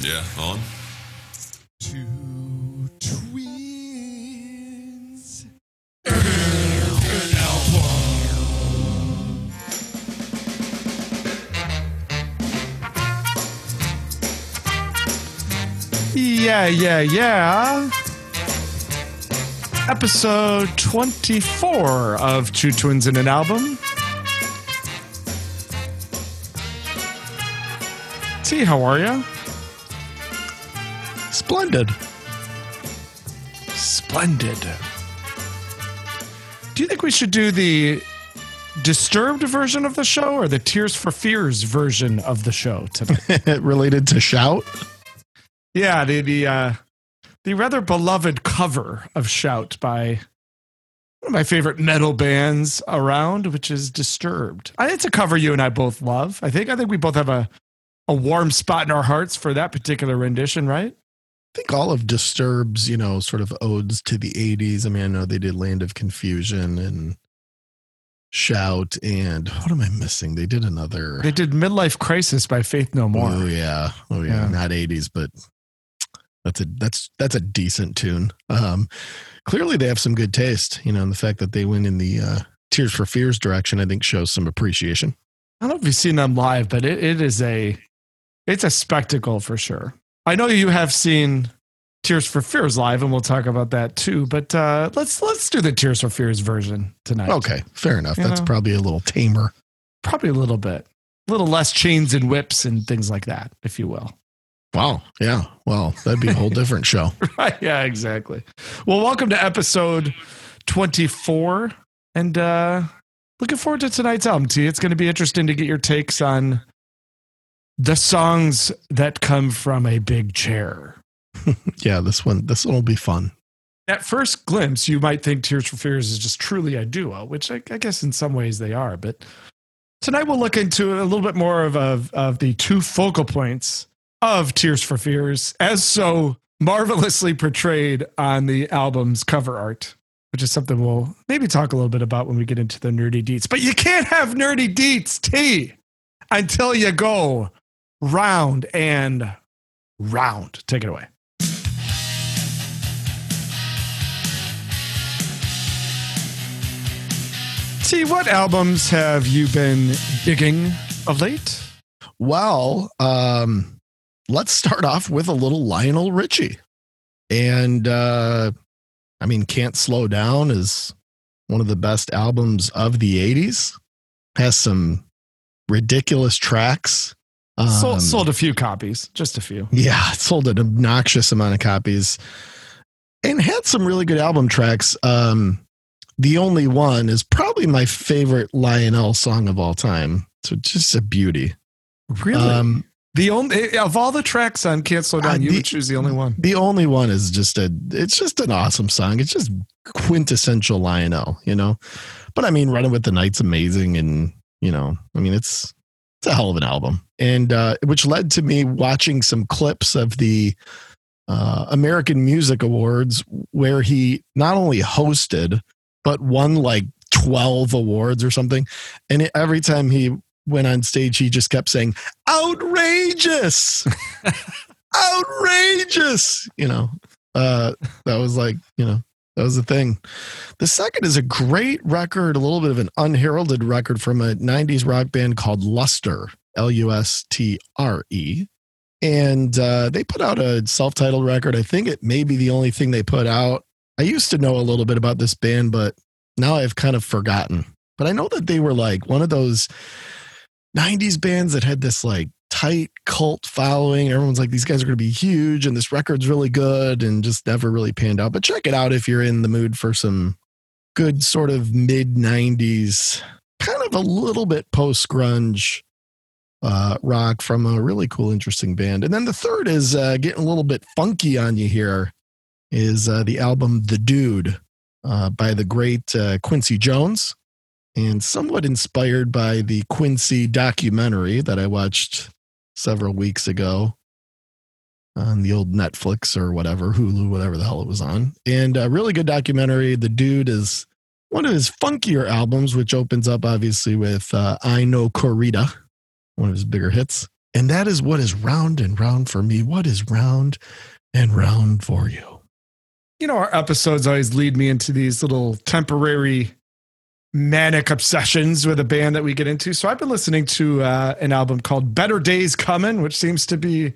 Yeah, on. Two twins. Yeah, yeah, yeah. Episode 24 of Two Twins in an Album. T, how are you? Splendid. Splendid. Do you think we should do the disturbed version of the show or the Tears for Fears version of the show today? Related to Shout? yeah, the the uh the rather beloved cover of Shout by one of my favorite metal bands around, which is Disturbed. I, it's a cover you and I both love. I think I think we both have a a warm spot in our hearts for that particular rendition, right? I think all of Disturb's, you know, sort of odes to the 80s. I mean, I know they did Land of Confusion and Shout and what am I missing? They did another. They did Midlife Crisis by Faith No More. Oh yeah. Oh yeah. Yeah. Not 80s, but that's a that's that's a decent tune. Um clearly they have some good taste, you know, and the fact that they went in the uh Tears for Fears direction, I think shows some appreciation. I don't know if you've seen them live, but it, it is a it's a spectacle for sure. I know you have seen Tears for Fears live, and we'll talk about that too. But uh, let's let's do the Tears for Fears version tonight. Okay, fair enough. You That's know. probably a little tamer. probably a little bit, a little less chains and whips and things like that, if you will. Wow. Yeah. Well, that'd be a whole different show. Right? Yeah, exactly. Well, welcome to episode twenty-four, and uh, looking forward to tonight's album. T. It's going to be interesting to get your takes on the songs that come from a big chair. Yeah, this one this one will be fun. at first glimpse, you might think Tears for Fears is just truly a duo, which I, I guess in some ways they are. But tonight we'll look into a little bit more of, of, of the two focal points of Tears for Fears, as so marvelously portrayed on the album's cover art, which is something we'll maybe talk a little bit about when we get into the nerdy deets. But you can't have nerdy deets, T, until you go round and round. Take it away. T, what albums have you been digging of late? Well, um, let's start off with a little Lionel Richie. And uh I mean, Can't Slow Down is one of the best albums of the 80s. Has some ridiculous tracks. Um, sold, sold a few copies, just a few. Yeah, it sold an obnoxious amount of copies and had some really good album tracks. Um, the only one is probably my favorite Lionel song of all time. So just a beauty. Really? Um, the only of all the tracks on Can't Slow Down, Uh, you the- would choose the only one. the only one is just a, it's just an awesome song. It's just quintessential Lionel, you know? But I mean, Running with the Night's amazing. And, you know, I mean, it's, it's a hell of an album. And, uh, which led to me watching some clips of the, uh, American Music Awards where he not only hosted, but won like 12 awards or something. And every time he went on stage, he just kept saying, outrageous, outrageous, you know, uh, that was like, you know, that was the thing. The second is a great record, a little bit of an unheralded record from a 90s rock band called Lustre, L U S T R E. And uh, they put out a self titled record. I think it may be the only thing they put out. I used to know a little bit about this band, but now I've kind of forgotten. But I know that they were like one of those 90s bands that had this like tight cult following. Everyone's like, these guys are going to be huge and this record's really good and just never really panned out. But check it out if you're in the mood for some good sort of mid 90s, kind of a little bit post grunge uh, rock from a really cool, interesting band. And then the third is uh, getting a little bit funky on you here is uh, the album The Dude uh, by the great uh, Quincy Jones and somewhat inspired by the Quincy documentary that I watched several weeks ago on the old Netflix or whatever, Hulu, whatever the hell it was on. And a really good documentary. The dude is one of his funkier albums, which opens up obviously with uh, Ai No Corrida, one of his bigger hits. And that is what is round and round for me. What is round and round for you? You know, our episodes always lead me into these little temporary manic obsessions with a band that we get into. So I've been listening to uh, an album called Better Days Coming, which seems to be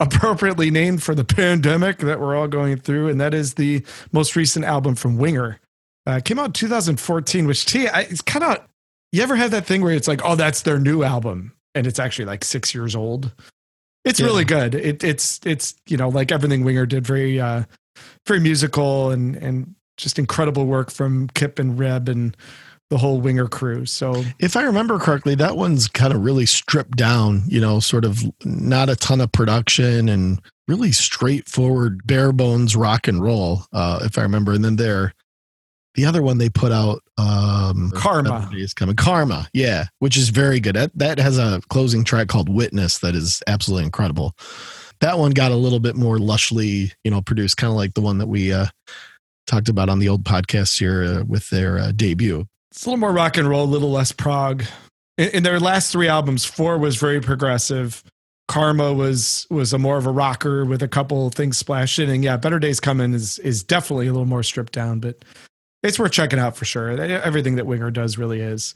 appropriately named for the pandemic that we're all going through. And that is the most recent album from Winger. Uh, came out in 2014, which T, I, it's kind of, you ever have that thing where it's like, oh, that's their new album? And it's actually like six years old. It's yeah. really good. It, it's, it's, you know, like everything Winger did, very, uh, very musical and, and just incredible work from Kip and Reb and the whole winger crew. So if I remember correctly, that one's kind of really stripped down, you know, sort of not a ton of production and really straightforward, bare bones rock and roll, uh, if I remember. And then there, the other one they put out, um, Karma is coming. Karma, yeah, which is very good. That that has a closing track called Witness that is absolutely incredible. That one got a little bit more lushly, you know, produced, kind of like the one that we uh, talked about on the old podcast here uh, with their uh, debut. It's a little more rock and roll, a little less prog. In, in, their last three albums, four was very progressive. Karma was was a more of a rocker with a couple things splashed in, and yeah, Better Days Coming is is definitely a little more stripped down, but it's worth checking out for sure. Everything that Winger does really is.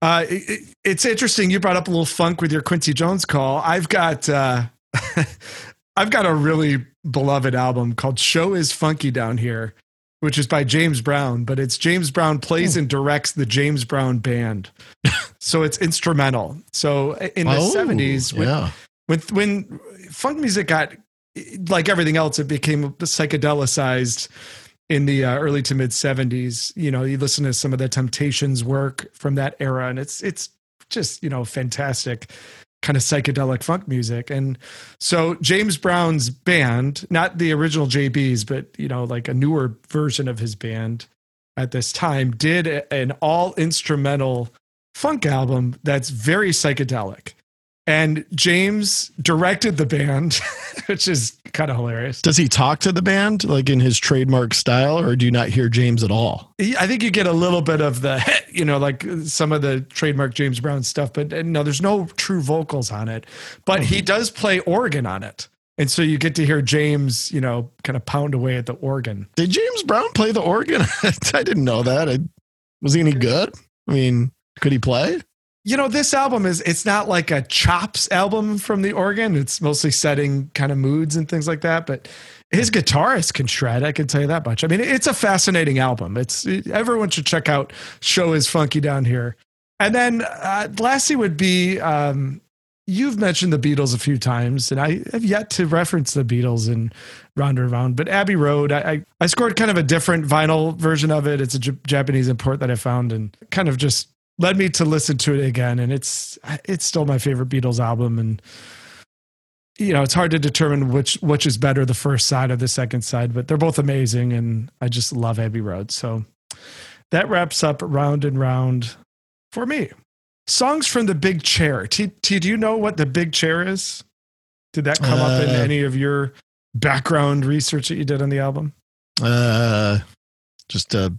Uh, it, it's interesting. You brought up a little funk with your Quincy Jones call. I've got uh, I've got a really beloved album called "Sho Is Funky Down Here," which is by James Brown, but it's James Brown plays oh. and directs the James Brown band. so it's instrumental. So in the oh, 70s, when, yeah. when, when funk music got like everything else, it became psychedelicized in the uh, early to mid 70s. You know, you listen to some of the Temptations work from that era, and it's it's just you know fantastic kind of psychedelic funk music. And so James Brown's band, not the original JB's, but you know, like a newer version of his band at this time, did an all instrumental funk album that's very psychedelic and James directed the band, which is kind of hilarious. Does he talk to the band like in his trademark style, or do you not hear James at all? I think you get a little bit of the, you know, like some of the trademark James Brown stuff, but no, there's no true vocals on it. But he mm-hmm. does play organ on it. And so you get to hear James, you know, kind of pound away at the organ. Did James Brown play the organ? I didn't know that. I, was he any good? I mean, could he play? You know this album is it's not like a chops album from the organ. It's mostly setting kind of moods and things like that but his guitarist can shred i can tell you that much. I mean it's a fascinating album. It's everyone should check out sho is funky down here. And then uh, lastly would be um, you've mentioned the beatles a few times and i have yet to reference the beatles in round and round but abbey road I, I, I scored kind of a different vinyl version of it. It's a J- japanese import that i found and kind of just led me to listen to it again and it's it's still my favorite Beatles album and you know it's hard to determine which which is better the first side or the second side but they're both amazing and I just love Abbey Road. So that wraps up round and round for me. Songs from the big chair. T, T do you know what the big chair is? Did that come uh, up in uh, any of your background research that you did on the album? uh just a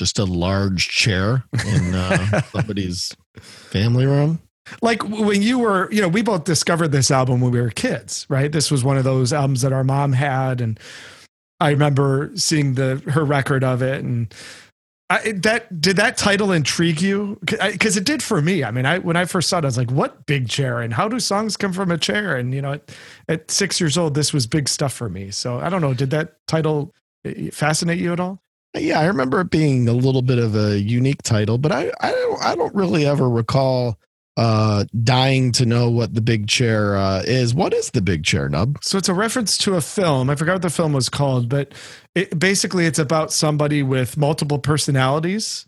just a large chair in uh, somebody's family room. Like when you were, you know, we both discovered this album when we were kids, right? This was one of those albums that our mom had, and I remember seeing the her record of it, and I, that did that title intrigue you? Because it did for me. I mean, I when I first saw it, I was like, "What big chair?" And how do songs come from a chair? And you know, at, at six years old, this was big stuff for me. So I don't know. Did that title eh, fascinate you at all? Yeah, I remember it being a little bit of a unique title, but I I don't I don't really ever recall uh dying to know what the big chair uh, is. What is the big chair, Nub? So it's a reference to a film. I forgot what the film was called, but it, basically it's about somebody with multiple personalities,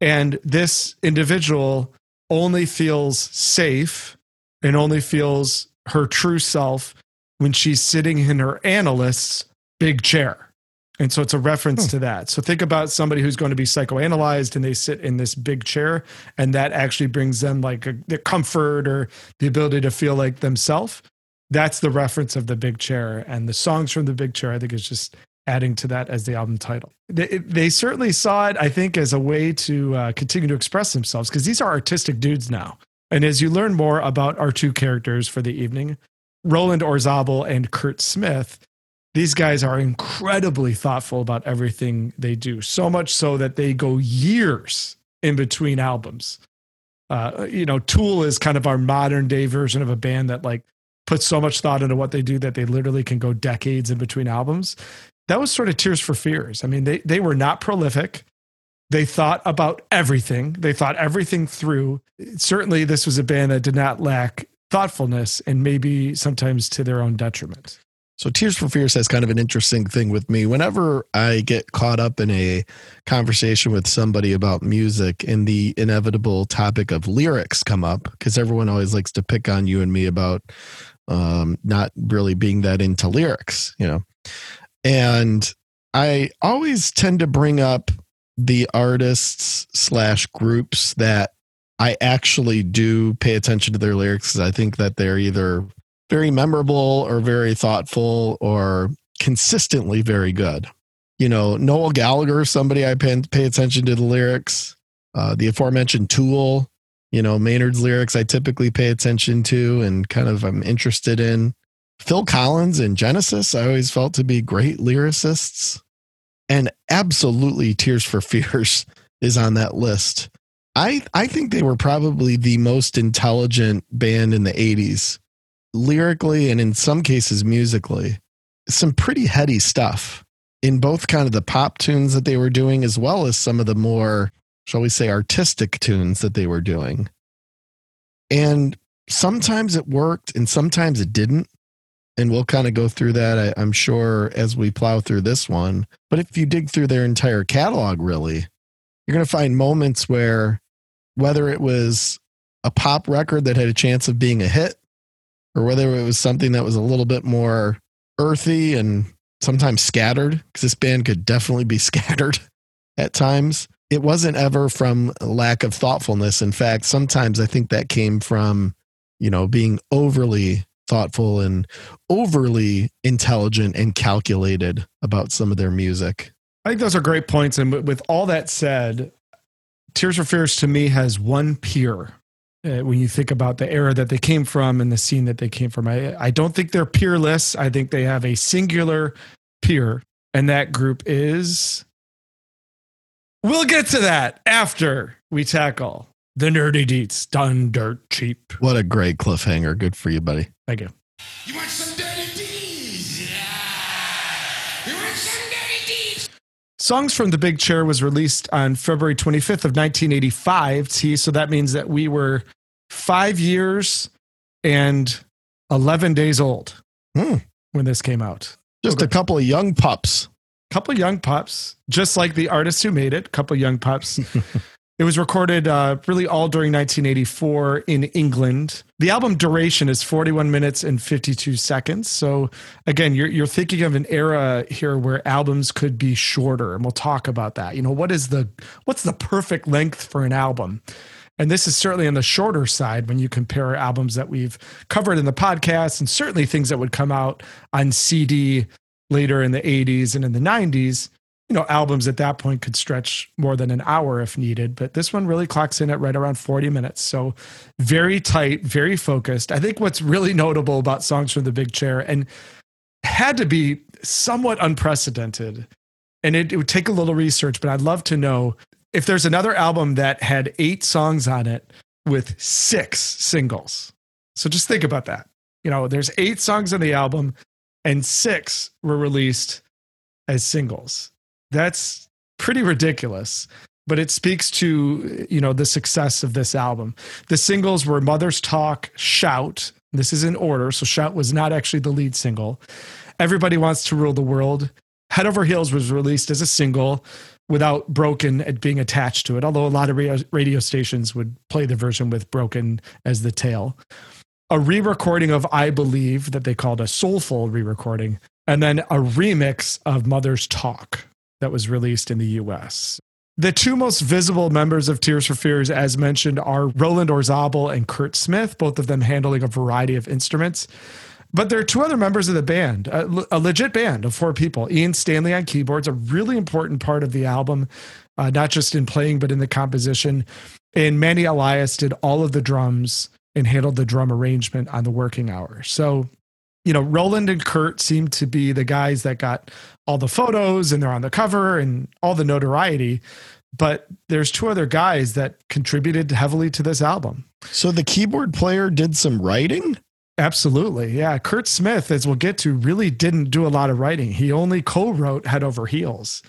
and this individual only feels safe and only feels her true self when she's sitting in her analyst's big chair. And so it's a reference hmm. to that. So think about somebody who's going to be psychoanalyzed and they sit in this big chair and that actually brings them like a, the comfort or the ability to feel like themselves. That's the reference of the big chair. And the songs from the big chair, I think, is just adding to that as the album title. They, they certainly saw it, I think, as a way to uh, continue to express themselves because these are artistic dudes now. And as you learn more about our two characters for the evening, Roland Orzabal and Curt Smith, these guys are incredibly thoughtful about everything they do. So much so that they go years in between albums. Uh, you know, Tool is kind of our modern day version of a band that like puts so much thought into what they do that they literally can go decades in between albums. That was sort of Tears for Fears. I mean, they they were not prolific. They thought about everything. They thought everything through. Certainly, this was a band that did not lack thoughtfulness and maybe sometimes to their own detriment. So Tears for Fears has kind of an interesting thing with me. Whenever I get caught up in a conversation with somebody about music and the inevitable topic of lyrics come up, because everyone always likes to pick on you and me about um, not really being that into lyrics, you know. And I always tend to bring up the artists slash groups that I actually do pay attention to their lyrics because I think that they're either very memorable or very thoughtful or consistently very good. You know, Noel Gallagher, somebody I pay, pay attention to the lyrics. Uh, the aforementioned Tool, you know, Maynard's lyrics I typically pay attention to and kind of I'm interested in. Phil Collins and Genesis, I always felt to be great lyricists. And absolutely Tears for Fears is on that list. I I think they were probably the most intelligent band in the 80s lyrically and in some cases musically, some pretty heady stuff in both kind of the pop tunes that they were doing as well as some of the more, shall we say, artistic tunes that they were doing. And sometimes it worked and sometimes it didn't. And we'll kind of go through that, I, am sure, as we plow through this one. But if you dig through their entire catalog, really, you're going to find moments where, whether it was a pop record that had a chance of being a hit or whether it was something that was a little bit more earthy and sometimes scattered, because this band could definitely be scattered at times. It wasn't ever from lack of thoughtfulness. In fact, sometimes I think that came from, you know, being overly thoughtful and overly intelligent and calculated about some of their music. I think those are great points. And with all that said, Tears for Fears to me has one peer uh, when you think about the era that they came from and the scene that they came from. I, I don't think they're peerless. I think they have a singular peer, and that group is. We'll get to that after we tackle the nerdy deets done dirt cheap. What a great cliffhanger. Good for you, buddy. Thank you. You Songs from the Big Chair was released on February 25th of 1985. See, so that means that we were five years and 11 days old hmm. when this came out. Just okay. a couple of young pups. Couple young pups, just like the artists who made it. A couple young pups. it was recorded uh, really all during 1984 in England. The album duration is 41 minutes and 52 seconds. So again, you're you're thinking of an era here where albums could be shorter, and we'll talk about that. You know, what is the what's the perfect length for an album? And this is certainly on the shorter side when you compare albums that we've covered in the podcast and certainly things that would come out on CD later in the 80s and in the 90s. You know, albums at that point could stretch more than an hour if needed, but this one really clocks in at right around 40 minutes. So very tight, very focused. I think what's really notable about Songs from the Big Chair and had to be somewhat unprecedented, and it, it would take a little research, but I'd love to know if there's another album that had eight songs on it with six singles. So just think about that. You know, there's eight songs on the album and six were released as singles. That's pretty ridiculous, but it speaks to, you know, the success of this album. The singles were Mother's Talk, Shout. This is in order. So Shout was not actually the lead single. Everybody Wants to Rule the World. Head Over Heels was released as a single without Broken at being attached to it, although a lot of radio, stations would play the version with Broken as the tail. A re recording of I Believe that they called a soulful re recording, and then a remix of Mother's Talk that was released in the US. The two most visible members of Tears for Fears, as mentioned, are Roland Orzabal and Curt Smith, both of them handling a variety of instruments. But there are two other members of the band, a, a, legit band of four people. Ian Stanley on keyboards, a really important part of the album, uh, not just in playing, but in the composition. and Manny Elias did all of the drums and handled the drum arrangement on the working hour. So, you know, Roland and Curt seem to be the guys that got all the photos and they're on the cover and all the notoriety. But there's two other guys that contributed heavily to this album. So the keyboard player did some writing? Absolutely. Yeah. Curt Smith, as we'll get to, really didn't do a lot of writing. He only co wrote Head Over Heels.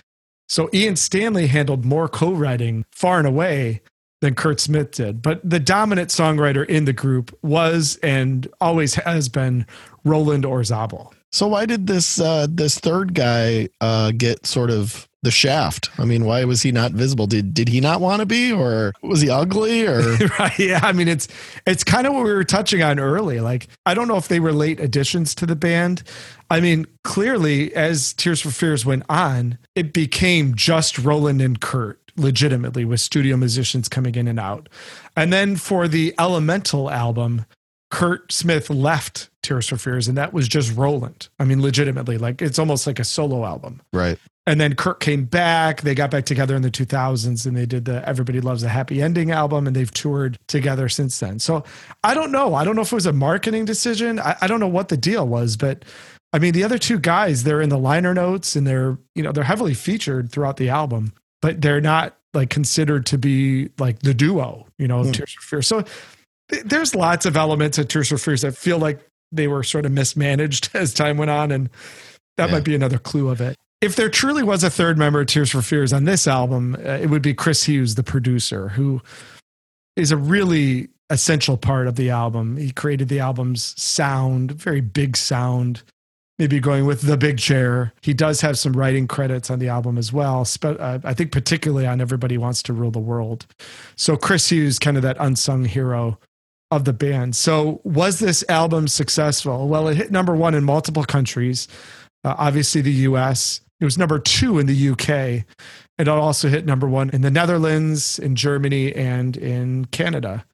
So Ian Stanley handled more co writing far and away than Curt Smith did. But the dominant songwriter in the group was and always has been Roland Orzabal. So why did this uh, this third guy uh, get sort of the shaft? I mean, why was he not visible? Did did he not want to be, or was he ugly, or right? Yeah, I mean, it's it's kind of what we were touching on early. Like, I don't know if they were late additions to the band. I mean, clearly, as Tears for Fears went on, it became just Roland and Curt legitimately with studio musicians coming in and out. And then for the Elemental album, Curt Smith left Tears for Fears, and that was just Roland. I mean, legitimately, like it's almost like a solo album. Right. And then Curt came back. They got back together in the 2000s and they did the Everybody Loves a Happy Ending album, and they've toured together since then. So I don't know. I don't know if it was a marketing decision. I, I don't know what the deal was, but I mean, the other two guys, they're in the liner notes and they're, you know, they're heavily featured throughout the album, but they're not like considered to be like the duo, you know, mm. Tears for Fears. So there's lots of elements of Tears for Fears that feel like they were sort of mismanaged as time went on, and that yeah. might be another clue of it. If there truly was a third member of Tears for Fears on this album, uh, it would be Chris Hughes, the producer, who is a really essential part of the album. He created the album's sound, very big sound maybe going with the big chair. He does have some writing credits on the album as well. Uh, I think particularly on Everybody Wants to Rule the World. So Chris Hughes, kind of that unsung hero of the band. So was this album successful? Well, it hit number one in multiple countries. Uh, obviously, the U.S. It was number two in the U.K. And it also hit number one in the Netherlands, in Germany, and in Canada.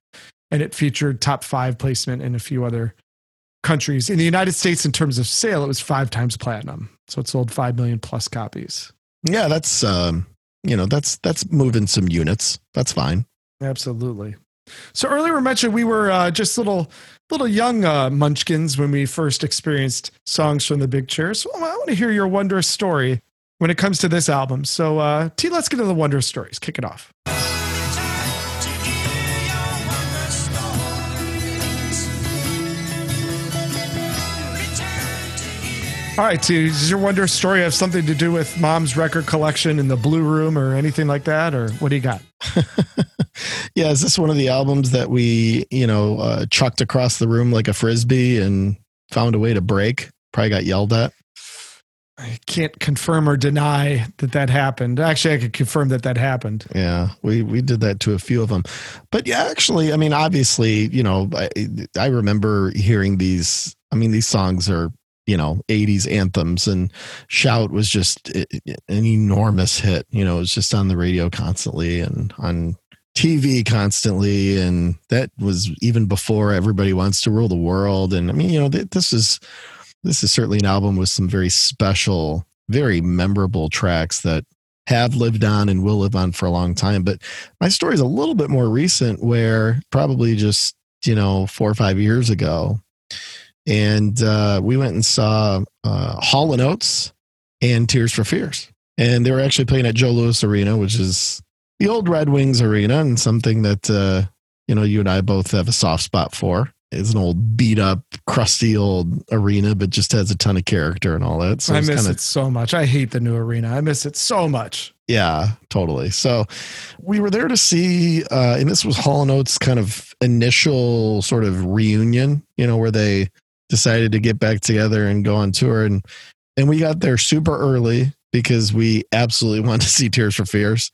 And it featured top five placement in a few other countries. In the United States, in terms of sale, it was five times platinum. So it sold five million plus copies. Yeah, that's um, you know that's that's moving some units. That's fine. Absolutely. So earlier we mentioned we were uh, just little little young uh, munchkins when we first experienced songs from the big chair. So I want to hear your wondrous story when it comes to this album. So uh, T, let's get into the wondrous stories. Kick it off. All right, so does your wonder story have something to do with mom's record collection in the blue room or anything like that? Or what do you got? yeah, is this one of the albums that we, you know, uh, chucked across the room like a frisbee and found a way to break? Probably got yelled at. I can't confirm or deny that that happened. Actually, I could confirm that that happened. Yeah, we we did that to a few of them. But yeah, actually, I mean, obviously, you know, I, I remember hearing these. I mean, these songs are you know 80s anthems and shout was just an enormous hit you know it was just on the radio constantly and on tv constantly and that was even before everybody wants to rule the world and i mean you know this is this is certainly an album with some very special very memorable tracks that have lived on and will live on for a long time but my story is a little bit more recent where probably just you know four or five years ago and uh, we went and saw uh, Hall and Oates and Tears for Fears, and they were actually playing at Joe Louis Arena, which is the old Red Wings arena, and something that uh, you know you and I both have a soft spot for. It's an old beat up, crusty old arena, but just has a ton of character and all that. So I miss kinda, it so much. I hate the new arena. I miss it so much. Yeah, totally. So we were there to see, uh, and this was Hall and Oates' kind of initial sort of reunion, you know, where they decided to get back together and go on tour and and we got there super early because we absolutely wanted to see Tears for Fears.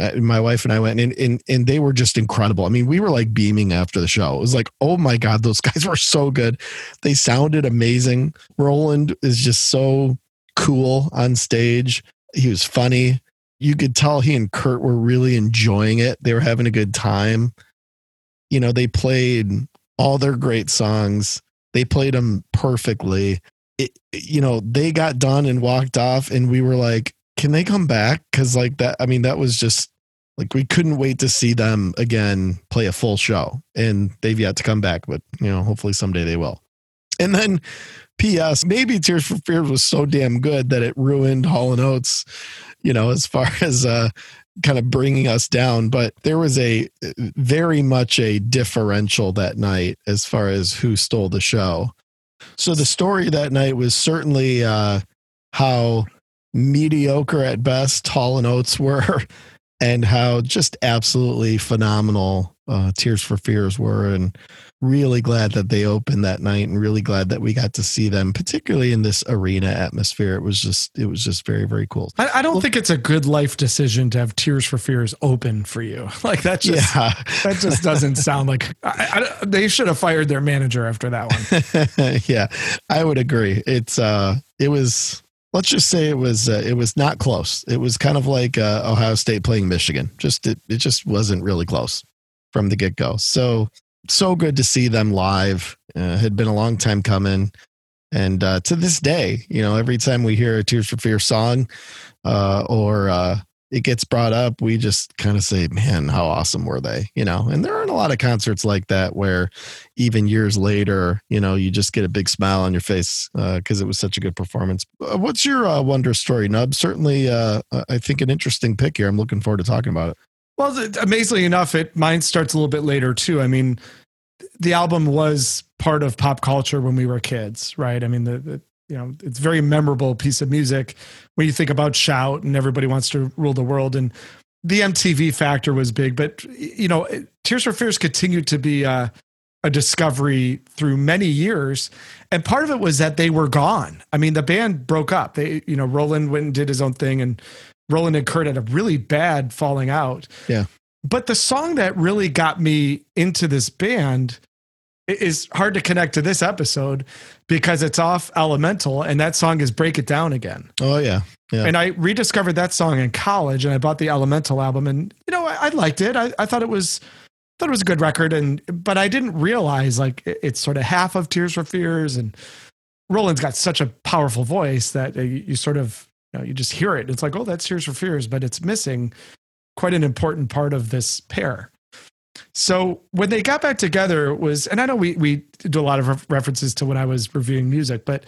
Uh, my wife and I went and, and and they were just incredible. I mean, we were like beaming after the show. It was like, oh my god, those guys were so good. They sounded amazing. Roland is just so cool on stage. He was funny. You could tell he and Curt were really enjoying it. They were having a good time. You know, they played all their great songs. They played them perfectly. It, you know, they got done and walked off, and we were like, "Can they come back?" Because like that, I mean, that was just Like we couldn't wait to see them again play a full show, and they've yet to come back. But you know, hopefully someday they will. And then, P.S. Maybe Tears for Fears was so damn good that it ruined Hall and Oates. You know, as far as uh, kind of bringing us down. But there was a very much a differential that night as far as who stole the show. So the story that night was certainly uh, how mediocre at best Hall and Oates were, and how just absolutely phenomenal uh, Tears for Fears were, and really glad that they opened that night, and really glad that we got to see them, particularly in this arena atmosphere. It was just, it was just very, very cool. I, I don't well, think it's a good life decision to have Tears for Fears open for you. Like that just, yeah. that just doesn't sound like I, I, they should have fired their manager after that one. yeah, I would agree. It's, uh, it was let's just say it was uh, it was not close. It was kind of like uh, Ohio State playing Michigan. Just it, it just wasn't really close from the get go. So so good to see them live. Uh, had been a long time coming, and uh, to this day, you know, every time we hear a Tears for Fear song uh, or uh, it gets brought up, we just kind of say, man, how awesome were they? You know, and there aren't a lot of concerts like that where even years later, you know, you just get a big smile on your face because uh, it was such a good performance. Uh, what's your wonder story, Nub? Certainly, I think an interesting pick here. I'm looking forward to talking about it. Well, amazingly enough, it mine starts a little bit later too. I mean, the album was part of pop culture when we were kids, right? I mean, the, the you know it's very memorable piece of music when you think about shout and everybody wants to rule the world and the mtv factor was big but you know tears for fears continued to be a, a discovery through many years and part of it was that they were gone i mean the band broke up they you know roland went and did his own thing and roland and curt had a really bad falling out yeah but the song that really got me into this band is hard to connect to this episode because it's off Elemental and that song is Break It Down Again. Oh yeah. Yeah. And I rediscovered that song in college and I bought the Elemental album and you know I, I liked it. I, I, thought it was thought it was a good record and but I didn't realize like it's sort of half of Tears for Fears and Roland's got such a powerful voice that uh, you, you sort of you, know, you just hear it. It's like oh that's Tears for Fears, but it's missing quite an important part of this pair. So when they got back together, it was, and I know we we do a lot of references to when I was reviewing music, but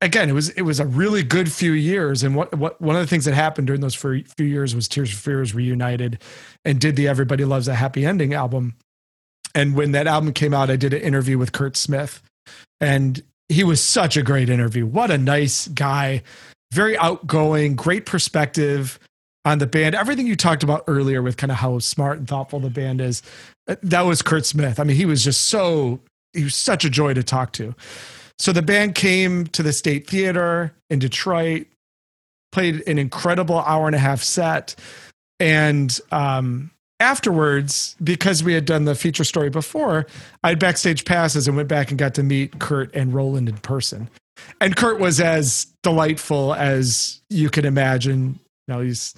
again, it was it was a really good few years. And what what one of the things that happened during those few years was Tears for Fears reunited and did the Everybody Loves a Happy Ending album. And when that album came out, I did an interview with curt Smith, and he was such a great interview. What a nice guy, very outgoing, great perspective on the band. Everything you talked about earlier with kind of how smart and thoughtful the band is, uh, that was Curt Smith. I mean, he was just so, he was such a joy to talk to. So the band came to the State Theater in Detroit, played an incredible hour and a half set. And um, afterwards, because we had done the feature story before, I had backstage passes and went back and got to meet Curt and Roland in person. And Curt was as delightful as you can imagine you know, he's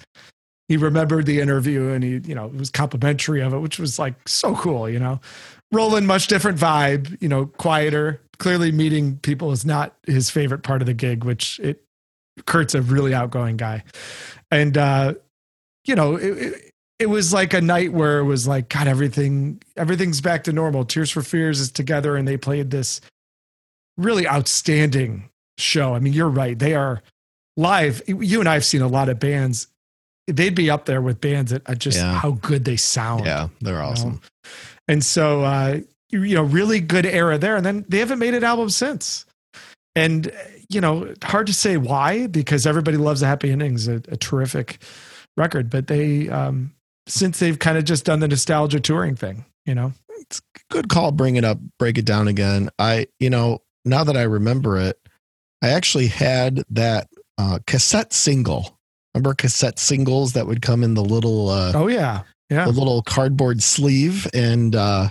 he remembered the interview and he, you know, it was complimentary of it, which was like so cool, you know. Roland, much different vibe, you know, quieter. Clearly, meeting people is not his favorite part of the gig, which it Curt's a really outgoing guy. And uh, you know, it, it, it was like a night where it was like, God, everything everything's back to normal. Tears for Fears is together and they played this really outstanding show. I mean, you're right. They are live, you and I have seen a lot of bands. They'd be up there with bands that just yeah. how good they sound. Yeah, they're awesome. Know? And so, uh, you know, really good era there. And then they haven't made an album since. And, you know, hard to say why, because everybody loves the happy endings, a, a terrific record. But they, um, since they've kind of just done the nostalgia touring thing, you know, it's good call. Bring it up, break it down again. I, you know, now that I remember it, I actually had that uh, cassette single. Remember cassette singles that would come in the little uh, oh yeah. Yeah. the little cardboard sleeve and uh,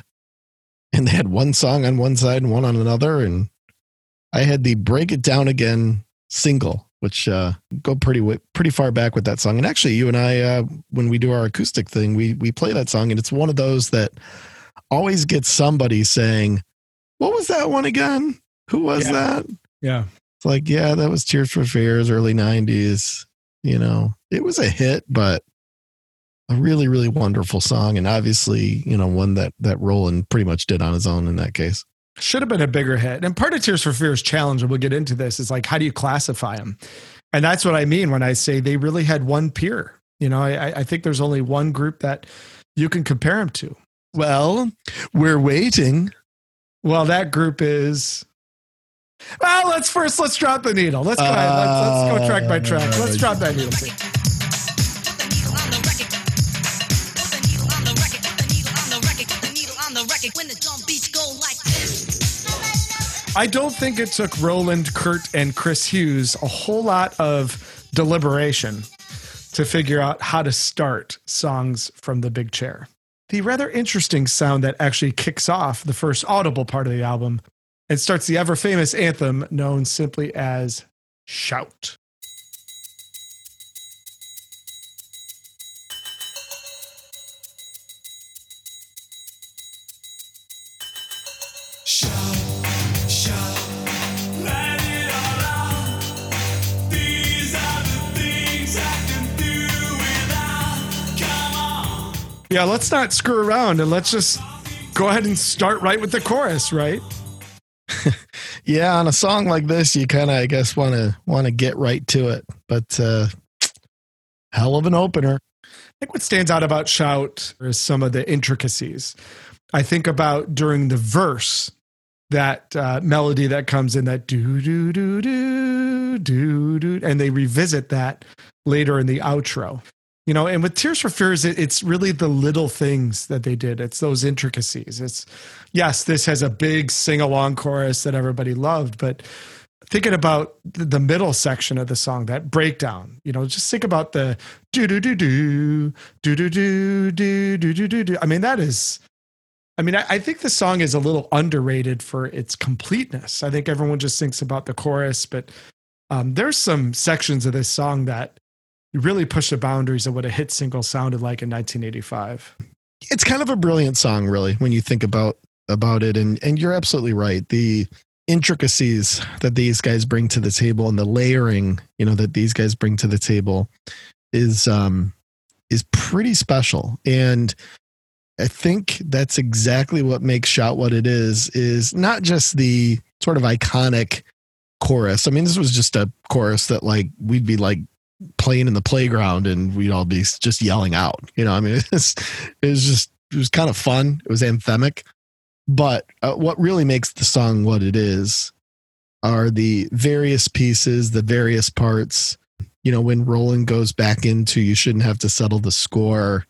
and they had one song on one side and one on another. And I had the break it down again single which uh, go pretty pretty far back with that song. And actually you and I uh, when we do our acoustic thing we we play that song. And it's one of those that always gets somebody saying what was that one again who was yeah. that yeah it's like, yeah, that was Tears for Fears, early 90s. You know, it was a hit, but a really really wonderful song, and obviously you know one that that Roland pretty much did on his own in that case. Should have been a bigger hit. And part of Tears for Fears challenge, and we'll get into this, is like how do you classify them? And that's what I mean when I say they really had one peer. You know, I, I think there's only one group that you can compare them to. Well, we're waiting. Well, that group is. Well, let's first let's drop the needle. Let's go ahead. Let's, let's go track by ah, track. Let's drop that needle. I don't think it took Roland, Curt, and Chris Hughes a whole lot of deliberation to figure out how to start songs from the big chair. The rather interesting sound that actually kicks off the first audible part of the album and starts the ever famous anthem known simply as Shout. Yeah, let's not screw around and let's just go ahead and start right with the chorus, right? yeah, on a song like this, you kind of, I guess, want to want to get right to it. But uh, hell of an opener. I think what stands out about Shout is some of the intricacies. I think about during the verse, that uh, melody that comes in that do do do do do do, and they revisit that later in the outro you know and with tears for fears it, it's really the little things that they did it's those intricacies it's yes this has a big sing-along chorus that everybody loved but thinking about the middle section of the song that breakdown you know just think about the do do do do do do do do do do do do i mean that is I mean, I, I, think the song is a little underrated for its completeness. I think everyone just thinks about the chorus, but um, there's some sections of this song that really push the boundaries of what a hit single sounded like in 1985. It's kind of a brilliant song, really, when you think about about it. And and you're absolutely right. The intricacies that these guys bring to the table and the layering, you know, that these guys bring to the table is um is pretty special. And I think that's exactly what makes Shout what it is, is not just the sort of iconic chorus. I mean, this was just a chorus that like we'd be like playing in the playground and we'd all be just yelling out. You know, I mean, it was, it was just, it was kind of fun. It was anthemic. But uh, what really makes the song what it is are the various pieces, the various parts. You know, when Roland goes back into You Shouldn't Have to Settle the Score,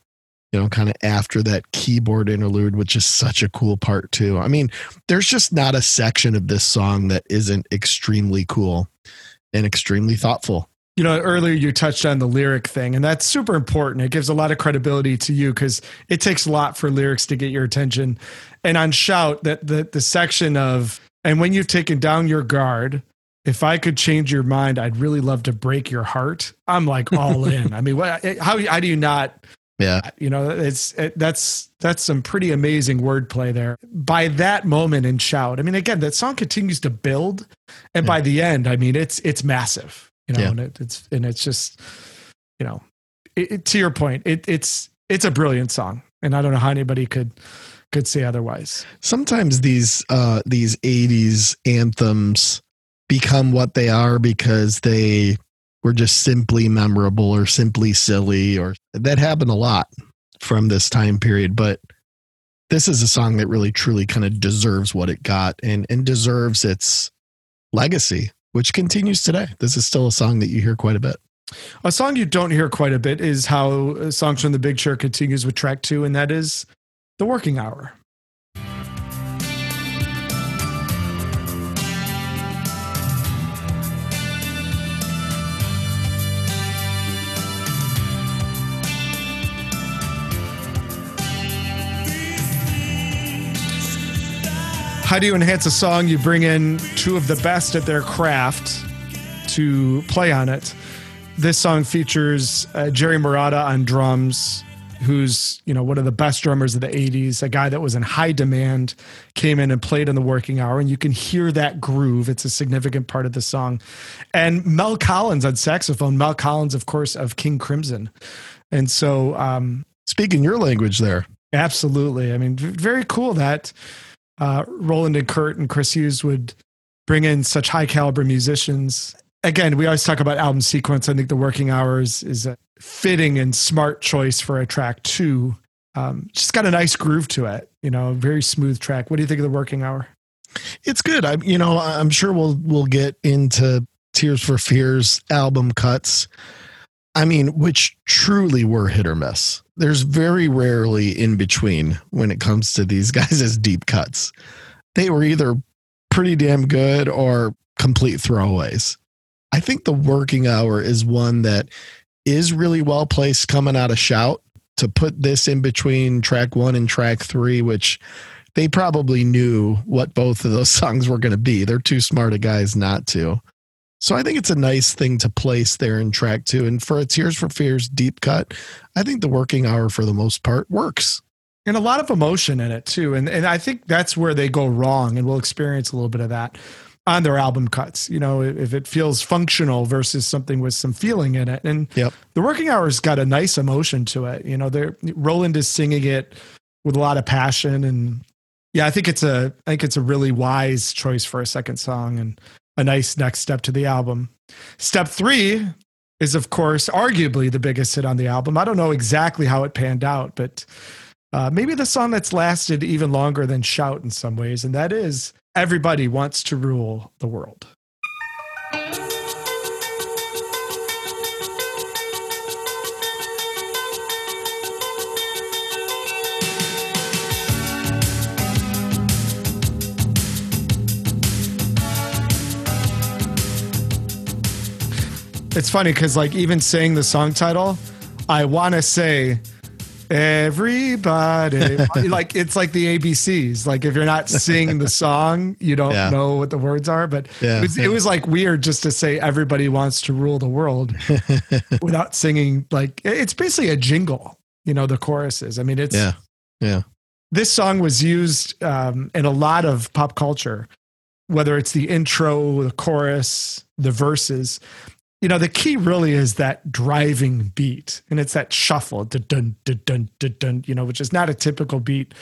you know, kind of after that keyboard interlude, which is such a cool part too. I mean, there's just not a section of this song that isn't extremely cool and extremely thoughtful you know, earlier you touched on the lyric thing, and that's super important. It gives a lot of credibility to you because it takes a lot for lyrics to get your attention. And on Shout, that the the section of and when you've taken down your guard, if I could change your mind, I'd really love to break your heart. I'm like all in. I mean, what? Eh, how how do you not? Yeah, you know, it's it, that's that's some pretty amazing wordplay there. By that moment in Shout, I mean, again, that song continues to build, and yeah. by the end, I mean, it's it's massive you know, yeah. and it, it's and it's just, you know, it, it, to your point, it, it's it's a brilliant song, and I don't know how anybody could could say otherwise. Sometimes these uh these '80s anthems become what they are because they were just simply memorable or simply silly, or that happened a lot from this time period, but this is a song that really truly kind of deserves what it got and and deserves its legacy which continues today. This is still a song that you hear quite a bit. A song you don't hear quite a bit is how uh, Songs from the Big Chair continues with track two, and that is The Working Hour. How do you enhance a song? You bring in two of the best at their craft to play on it. This song features uh, Jerry Marotta on drums, who's you know one of the best drummers of the 80s a guy that was in high demand came in and played in the working hour and you can hear that groove it's a significant part of the song and mel collins on saxophone mel collins of course of king crimson and so um speaking your language there absolutely i mean very cool that uh roland and curt and chris hughes would bring in such high caliber musicians again, we always talk about album sequence. I think the working hours is a fitting and smart choice for a track two. Um, just got a nice groove to it, you know, very smooth track. What do you think of the working hour? It's good. I, you know, I'm sure we'll we'll get into Tears for Fears album cuts. I mean, which truly were hit or miss. There's very rarely in between when it comes to these guys' as deep cuts. They were either pretty damn good or complete throwaways. I think the working hour is one that is really well placed coming out of Shout to put this in between track one and track three, which they probably knew what both of those songs were going to be. They're too smart of guys not to. So I think it's a nice thing to place there in track two. And for a Tears for Fears deep cut, I think the working hour for the most part works. And a lot of emotion in it too. And and I think that's where they go wrong. And we'll experience a little bit of that on their album cuts. You know, if it feels functional versus something with some feeling in it. And yep. the working hour's got a nice emotion to it. You know, they're Roland is singing it with a lot of passion and yeah, I think it's a I think it's a really wise choice for a second song and a nice next step to the album. Step 3 is of course arguably the biggest hit on the album. I don't know exactly how it panned out, but uh, maybe the song that's lasted even longer than Shout in some ways, and that is everybody wants to rule the world. It's funny because, like, even saying the song title, I want to say Everybody, like it's like the ABCs. Like if you're not singing the song, you don't yeah. know what the words are. But yeah, it, was, it was like weird just to say everybody wants to rule the world without singing. Like it's basically a jingle. You know the choruses. I mean, it's yeah, yeah. This song was used um, in a lot of pop culture, whether it's the intro, the chorus, the verses you know, the key really is that driving beat, and it's that shuffle, dun dun dun dun dun, dun you know, which is not a typical beat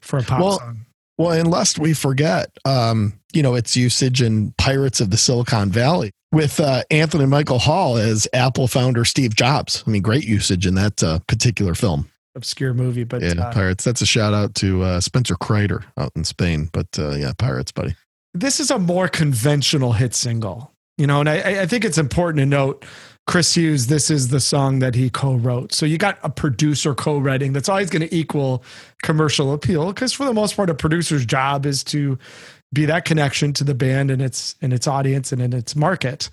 for a pop well, song. Well, and lest we forget, um, you know, its usage in Pirates of the Silicon Valley with uh, Anthony Michael Hall as Apple founder Steve Jobs. I mean, great usage in that uh, particular film. Obscure movie, but yeah, uh, Pirates. That's a shout out to uh, Spencer Kreider out in Spain. But uh, yeah, Pirates, buddy. This is a more conventional hit single. You know, and I, I think it's important to note Chris Hughes, this is the song that he co-wrote. So you got a producer co-writing. That's always going to equal commercial appeal because for the most part, a producer's job is to be that connection to the band and its and its audience and in its market.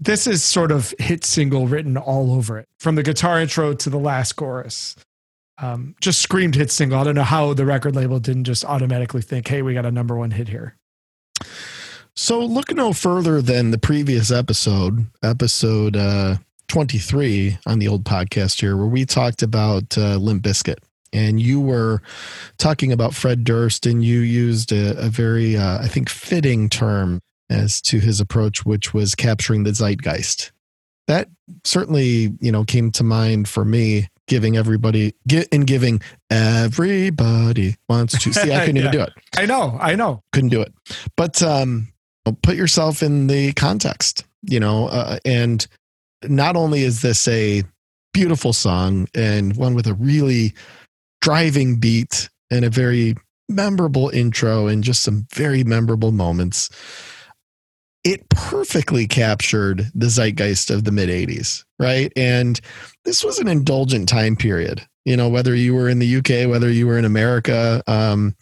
This is sort of hit single written all over it, from the guitar intro to the last chorus. Um, just screamed hit single. I don't know how the record label didn't just automatically think, "Hey, we got a number one hit here." So look no further than the previous episode, episode uh, 23 on the old podcast here, where we talked about uh, Limp Bizkit. And you were talking about Fred Durst, and you used a, a very, uh, I think, fitting term as to his approach, which was capturing the zeitgeist. That certainly, you know, came to mind for me giving everybody get in giving everybody wants to see i couldn't yeah. even do it i know i know couldn't do it but um put yourself in the context, you know, uh, and not only is this a beautiful song and one with a really driving beat and a very memorable intro and just some very memorable moments, it perfectly captured the zeitgeist of the mid 80s, right? And this was an indulgent time period. You know, whether you were in the UK, whether you were in America, um,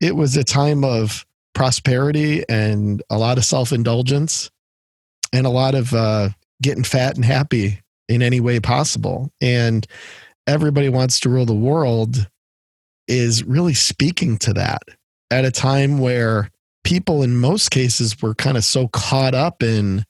it was a time of prosperity and a lot of self indulgence and a lot of uh, getting fat and happy in any way possible. And everybody wants to rule the world is really speaking to that at a time where people, in most cases, were kind of so caught up in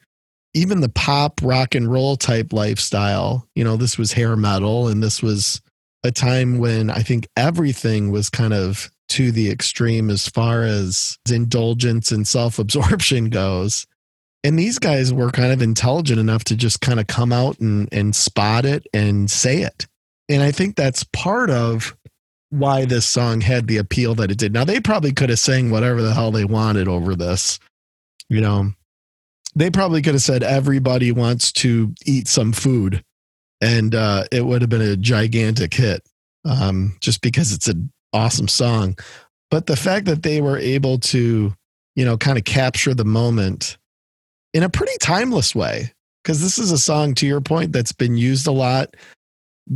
even the pop rock and roll type lifestyle. You know, this was hair metal and this was a time when I think everything was kind of to the extreme as far as indulgence and self absorption goes. And these guys were kind of intelligent enough to just kind of come out and, and spot it and say it. And I think that's part of why this song had the appeal that it did. Now, they probably could have sang whatever the hell they wanted over this. You know, they probably could have said, everybody wants to eat some food. And uh, it would have been a gigantic hit um, just because it's an awesome song. But the fact that they were able to, you know, kind of capture the moment in a pretty timeless way, because this is a song, to your point, that's been used a lot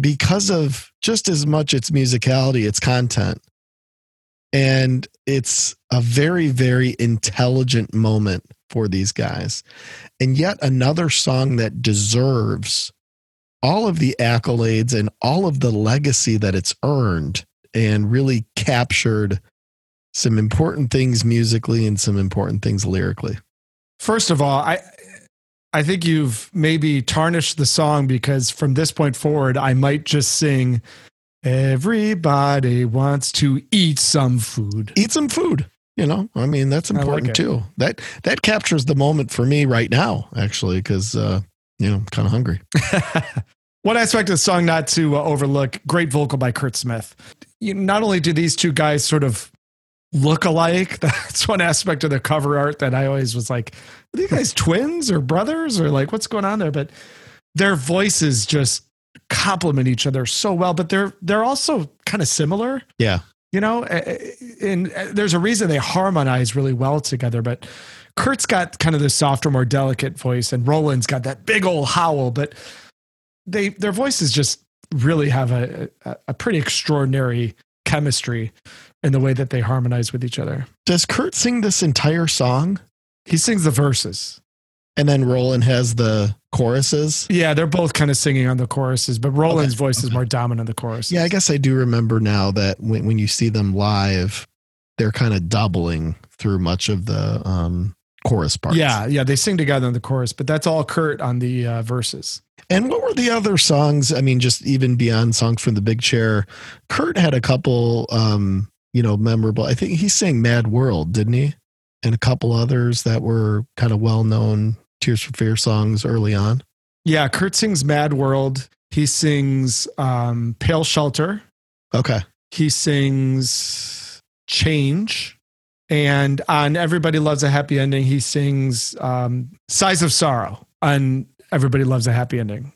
because of just as much its musicality, its content. And it's a very, very intelligent moment for these guys. And yet another song that deserves all of the accolades and all of the legacy that it's earned and really captured some important things musically and some important things lyrically. First of all, I I think you've maybe tarnished the song because from this point forward, I might just sing Everybody wants to eat some food. Eat some food. You know, I mean, that's important like too. That that captures the moment for me right now, actually, because uh, you know, I'm kind of hungry. One aspect of the song not to uh, overlook: great vocal by Curt Smith. You, not only do these two guys sort of look alike, that's one aspect of the cover art that I always was like, are these guys twins or brothers or like what's going on there? But their voices just complement each other so well. But they're they're also kind of similar. Yeah, you know, and there's a reason they harmonize really well together. But Curt's got kind of the softer, more delicate voice, and Roland's got that big old howl. But they their voices just really have a, a, a pretty extraordinary chemistry in the way that they harmonize with each other. Does Curt sing this entire song? He sings the verses. And then Roland has the choruses. Yeah, they're both kind of singing on the choruses, but Roland's okay. voice okay. is more dominant in the chorus. Yeah, I guess I do remember now that when, when you see them live, they're kind of doubling through much of the um, chorus parts. Yeah, yeah, they sing together in the chorus, but that's all Curt on the uh, verses. And what were the other songs? I mean, just even beyond songs from the big chair, Curt had a couple, um, you know, memorable. I think he sang "Mad World," didn't he? And a couple others that were kind of well known Tears for Fear songs early on. Yeah, Curt sings "Mad World." He sings um, "Pale Shelter." Okay. He sings "Change." And on Everybody Loves a Happy Ending, he sings um, Size of Sorrow on Everybody Loves a Happy Ending.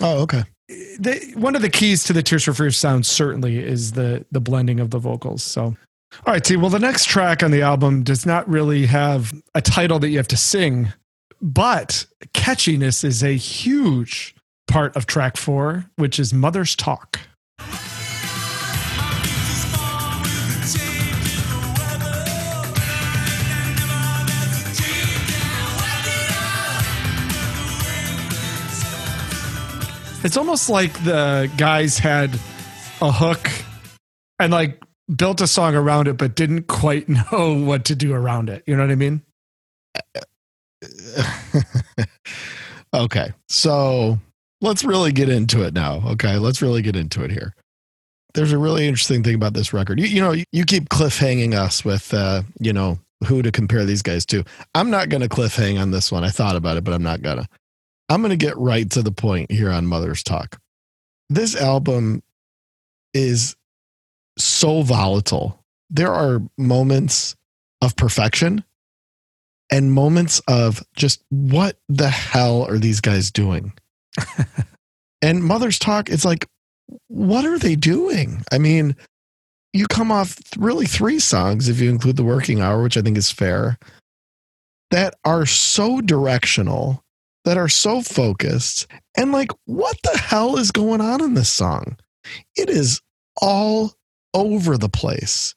Oh, okay. The, one of the keys to the Tears for Fears sound certainly is the the blending of the vocals. So, all right, T. Well, the next track on the album does not really have a title that you have to sing, but catchiness is a huge part of track four, which is Mother's Talk. It's almost like the guys had a hook and like built a song around it, but didn't quite know what to do around it. You know what I mean? okay. So let's really get into it now. Okay. Let's really get into it here. There's a really interesting thing about this record. You, you know, you keep cliffhanging us with, uh, you know, who to compare these guys to. I'm not going to cliffhang on this one. I thought about it, but I'm not going to. I'm going to get right to the point here on Mother's Talk. This album is so volatile. There are moments of perfection and moments of just what the hell are these guys doing? and Mother's Talk, it's like, what are they doing? I mean, you come off really three songs if you include the working hour, which I think is fair, that are so directional that are so focused. And like what the hell is going on in this song? It is all over the place.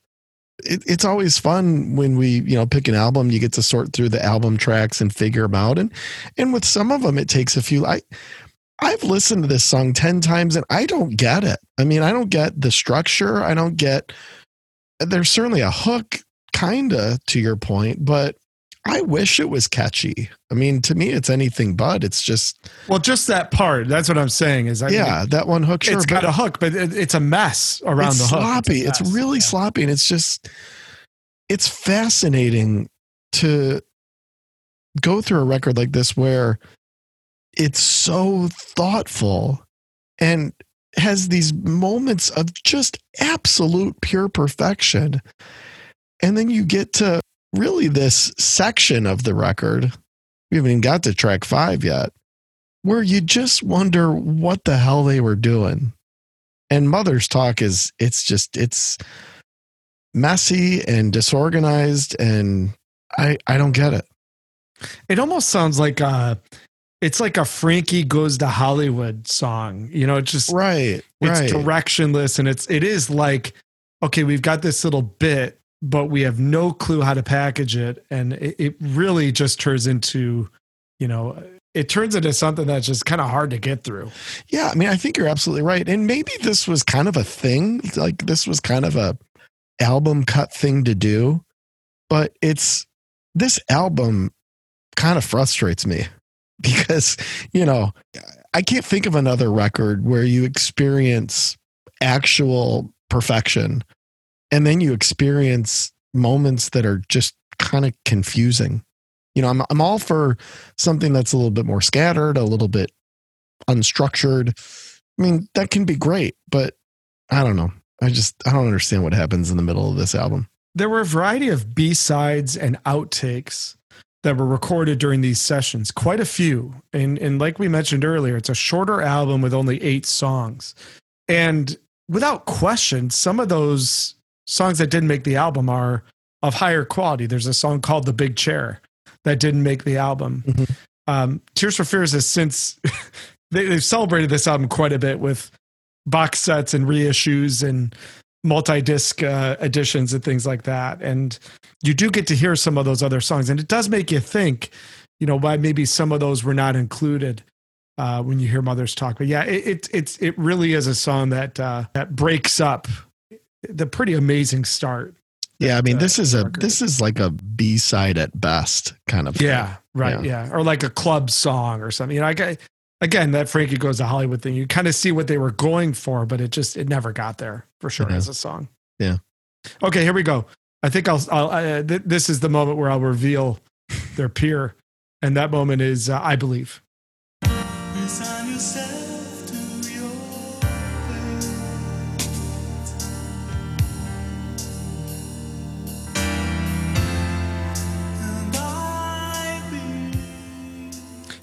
It, it's always fun when we you know pick an album you get to sort through the album tracks and figure them out. And and with some of them it takes a few i i've listened to this song 10 times and i don't get it. I mean i don't get the structure. I don't get there's certainly a hook kinda to your point but I wish it was catchy. I mean, to me, it's anything but. It's just well, just that part. That's what I'm saying. Is I yeah, that one hook. Sure, it's got a hook, but it, it's a mess around it's the hook. sloppy. It's, It's, really yeah. sloppy, and it's just it's fascinating to go through a record like this where it's so thoughtful and has these moments of just absolute pure perfection. And then you get to really this section of the record. We haven't even got to track five yet, where you just wonder what the hell they were doing. And Mother's Talk is, it's just, it's messy and disorganized. And I, I don't get it. It almost sounds like a, it's like a Frankie goes to Hollywood song. You know, it's just Right. it's right. directionless and it's it is like okay we've got this little bit but we have no clue how to package it and it, it really just turns into you know it turns into something that's just kind of hard to get through Yeah, I mean, I think you're absolutely right. And maybe this was kind of a thing, like this was kind of a album cut thing to do, but it's this album kind of frustrates me because, you know, I can't think of another record where you experience actual perfection and then you experience moments that are just kind of confusing. You know, I'm I'm all for something that's a little bit more scattered, a little bit unstructured. I mean, that can be great, but I don't know. I just I don't understand what happens in the middle of this album. there were a variety of b-sides and outtakes that were recorded during these sessions quite a few and and like we mentioned earlier it's a shorter album with only eight songs and without question some of those songs that didn't make the album are of higher quality. There's a song called the big chair that didn't make the album. Mhm. um, tears for fears has since they, they've celebrated this album quite a bit with box sets and reissues and multi-disc uh, editions and things like that. And you do get to hear some of those other songs. And it does make you think you know why maybe some of those were not included uh, when you hear mothers talk. But yeah it, it it's it really is a song that uh, that breaks up the pretty amazing start Yeah, I mean, uh, this is a record. this is like a B side at best kind of. thing. yeah right yeah. or like a club song or something you know i again that frankie goes to hollywood thing you kind of see what they were going for but it just it never got there for sure Yeah. as a song Yeah. okay here we go i think i'll, I'll uh, th- this is the moment where i'll reveal their peer and that moment is uh, i believe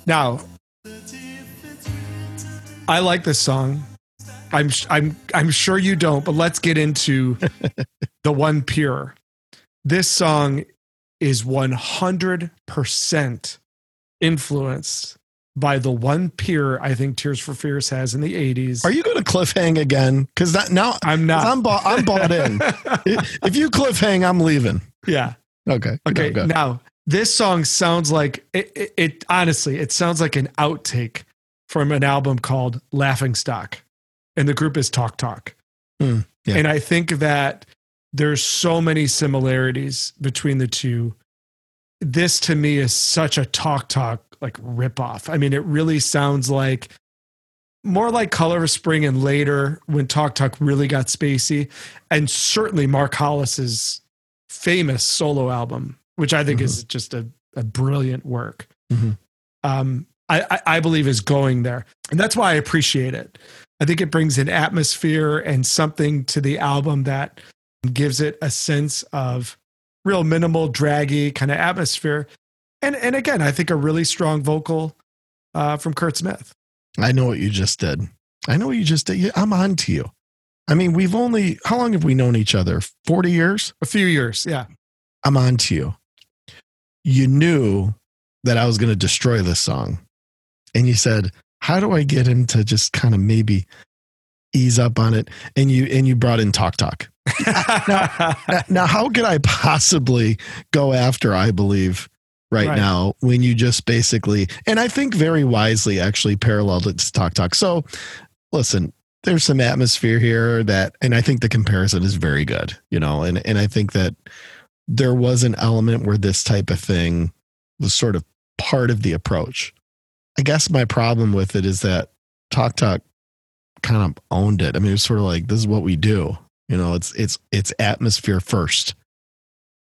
now that if it's written, i like this song i'm i'm i'm sure you don't but let's get into the one pure this song is 100% influenced by the one peer I think Tears for Fears has in the 80s. Are you going to cliffhang again? Because that now I'm not. I'm bought. I'm bought in. if you cliffhang, I'm leaving. yeah. Okay. Okay. Go, go. Now, this song sounds like it, it, it, honestly, it sounds like an outtake from an album called Laughing Stock. And the group is Talk Talk. Hmm, yeah. And I think that there's so many similarities between the two. This to me is such a Talk Talk like ripoff. I mean, it really sounds like more like Color of Spring and later when Talk Talk really got spacey, and certainly Mark Hollis's famous solo album, which I think is just a, a brilliant work. Mhm. Um, I, I, I believe is going there, and that's why I appreciate it. I think it brings an atmosphere and something to the album that gives it a sense of real minimal, draggy kind of atmosphere. And and again, I think a really strong vocal uh, from Curt Smith. I know what you just did. I know what you just did. I'm on to you. I mean, we've only how long have we known each other? Forty years. A few years, yeah. I'm on to you. You knew that I was going to destroy this song, and you said, "How do I get him to just kind of maybe ease up on it?" And you and you brought in Talk Talk. Now, now, how could I possibly go after I believe right, Right. now when you just basically, and I think very wisely actually paralleled it to Talk Talk. So listen, there's some atmosphere here that, and I think the comparison is very good, you know, and, and I think that there was an element where this type of thing was sort of part of the approach. I guess my problem with it is that Talk Talk kind of owned it. I mean, it was sort of like this is what we do. You know, it's it's it's atmosphere first.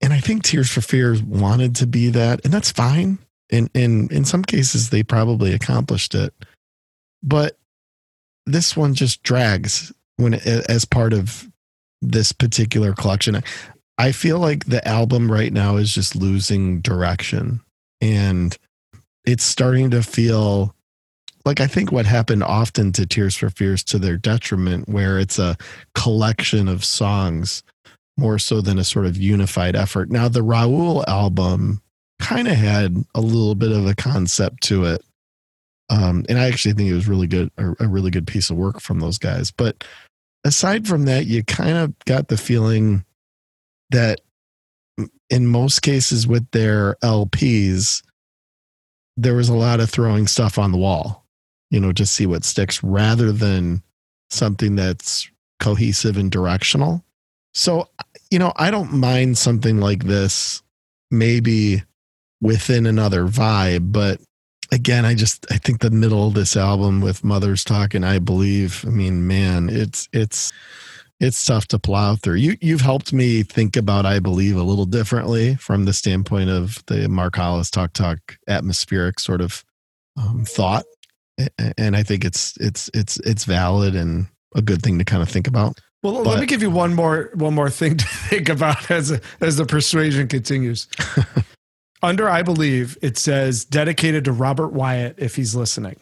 And I think Tears for Fears wanted to be that, and that's fine. In in in some cases, they probably accomplished it, but this one just drags when as part of this particular collection. I feel like the album right now is just losing direction, and it's starting to feel like I think what happened often to Tears for Fears to their detriment, where it's a collection of songs more so than a sort of unified effort. Now, the Raoul album kind of had a little bit of a concept to it. Um, and I actually think it was really good, a, a really good piece of work from those guys. But aside from that, you kind of got the feeling that in most cases with their LPs, there was a lot of throwing stuff on the wall, you know, to see what sticks rather than something that's cohesive and directional. So, you know, I don't mind something like this maybe within another vibe, but again, I just I think the middle of this album with Mother's Talk and I believe, I mean, man, it's it's it's tough to plow through. You you've helped me think about I believe a little differently from the standpoint of the Mark Hollis Talk Talk atmospheric sort of um, thought, and I think it's it's it's it's valid and a good thing to kind of think about. Well, let me give you one more one more thing to think about as as the persuasion continues. Under I believe it says dedicated to Robert Wyatt if he's listening.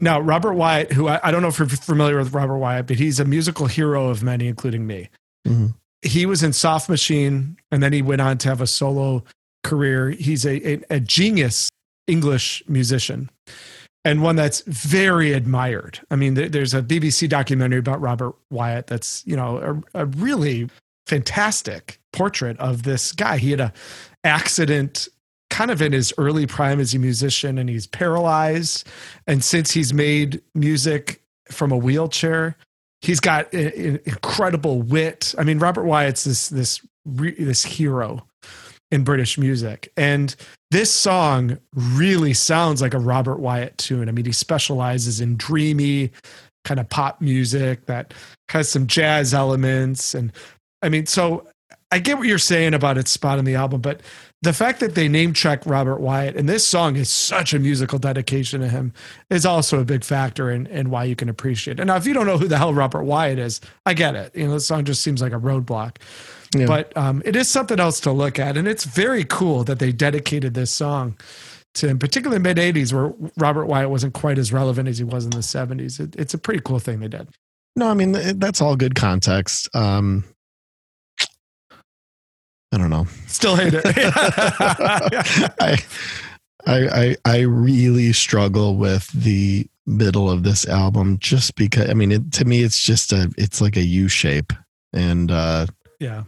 Now, Robert Wyatt, who I, I don't know if you're familiar with Robert Wyatt, but he's a musical hero of many, including me. Mhm. He was in Soft Machine, and then he went on to have a solo career. He's a, a, a genius English musician and one that's very admired. I mean, there- there's a BBC documentary about Robert Wyatt that's, you know, a, a really fantastic portrait of this guy. He had a accident kind of in his early prime as a musician and he's paralyzed and since he's made music from a wheelchair, he's got incredible wit. I mean, Robert Wyatt's this this this hero in British music. And this song really sounds like a Robert Wyatt tune. I mean, he specializes in dreamy kind of pop music that has some jazz elements. And I mean, so I get what you're saying about its spot on the album, but the fact that they name check Robert Wyatt and this song is such a musical dedication to him is also a big factor in, in why you can appreciate it. And now, if you don't know who the hell Robert Wyatt is, I get it. You know, the song just seems like a roadblock Yeah. but um, it is something else to look at and it's very cool that they dedicated this song to him particularly the mid 80s where robert wyatt wasn't quite as relevant as he was in the 70s it, it's a pretty cool thing they did No, I mean that's all good context. Um, I don't know. still hate it I, I, I, I really struggle with the middle of this album just because. I mean, it, to me, it's just a, it's like a U shape, and uh, yeah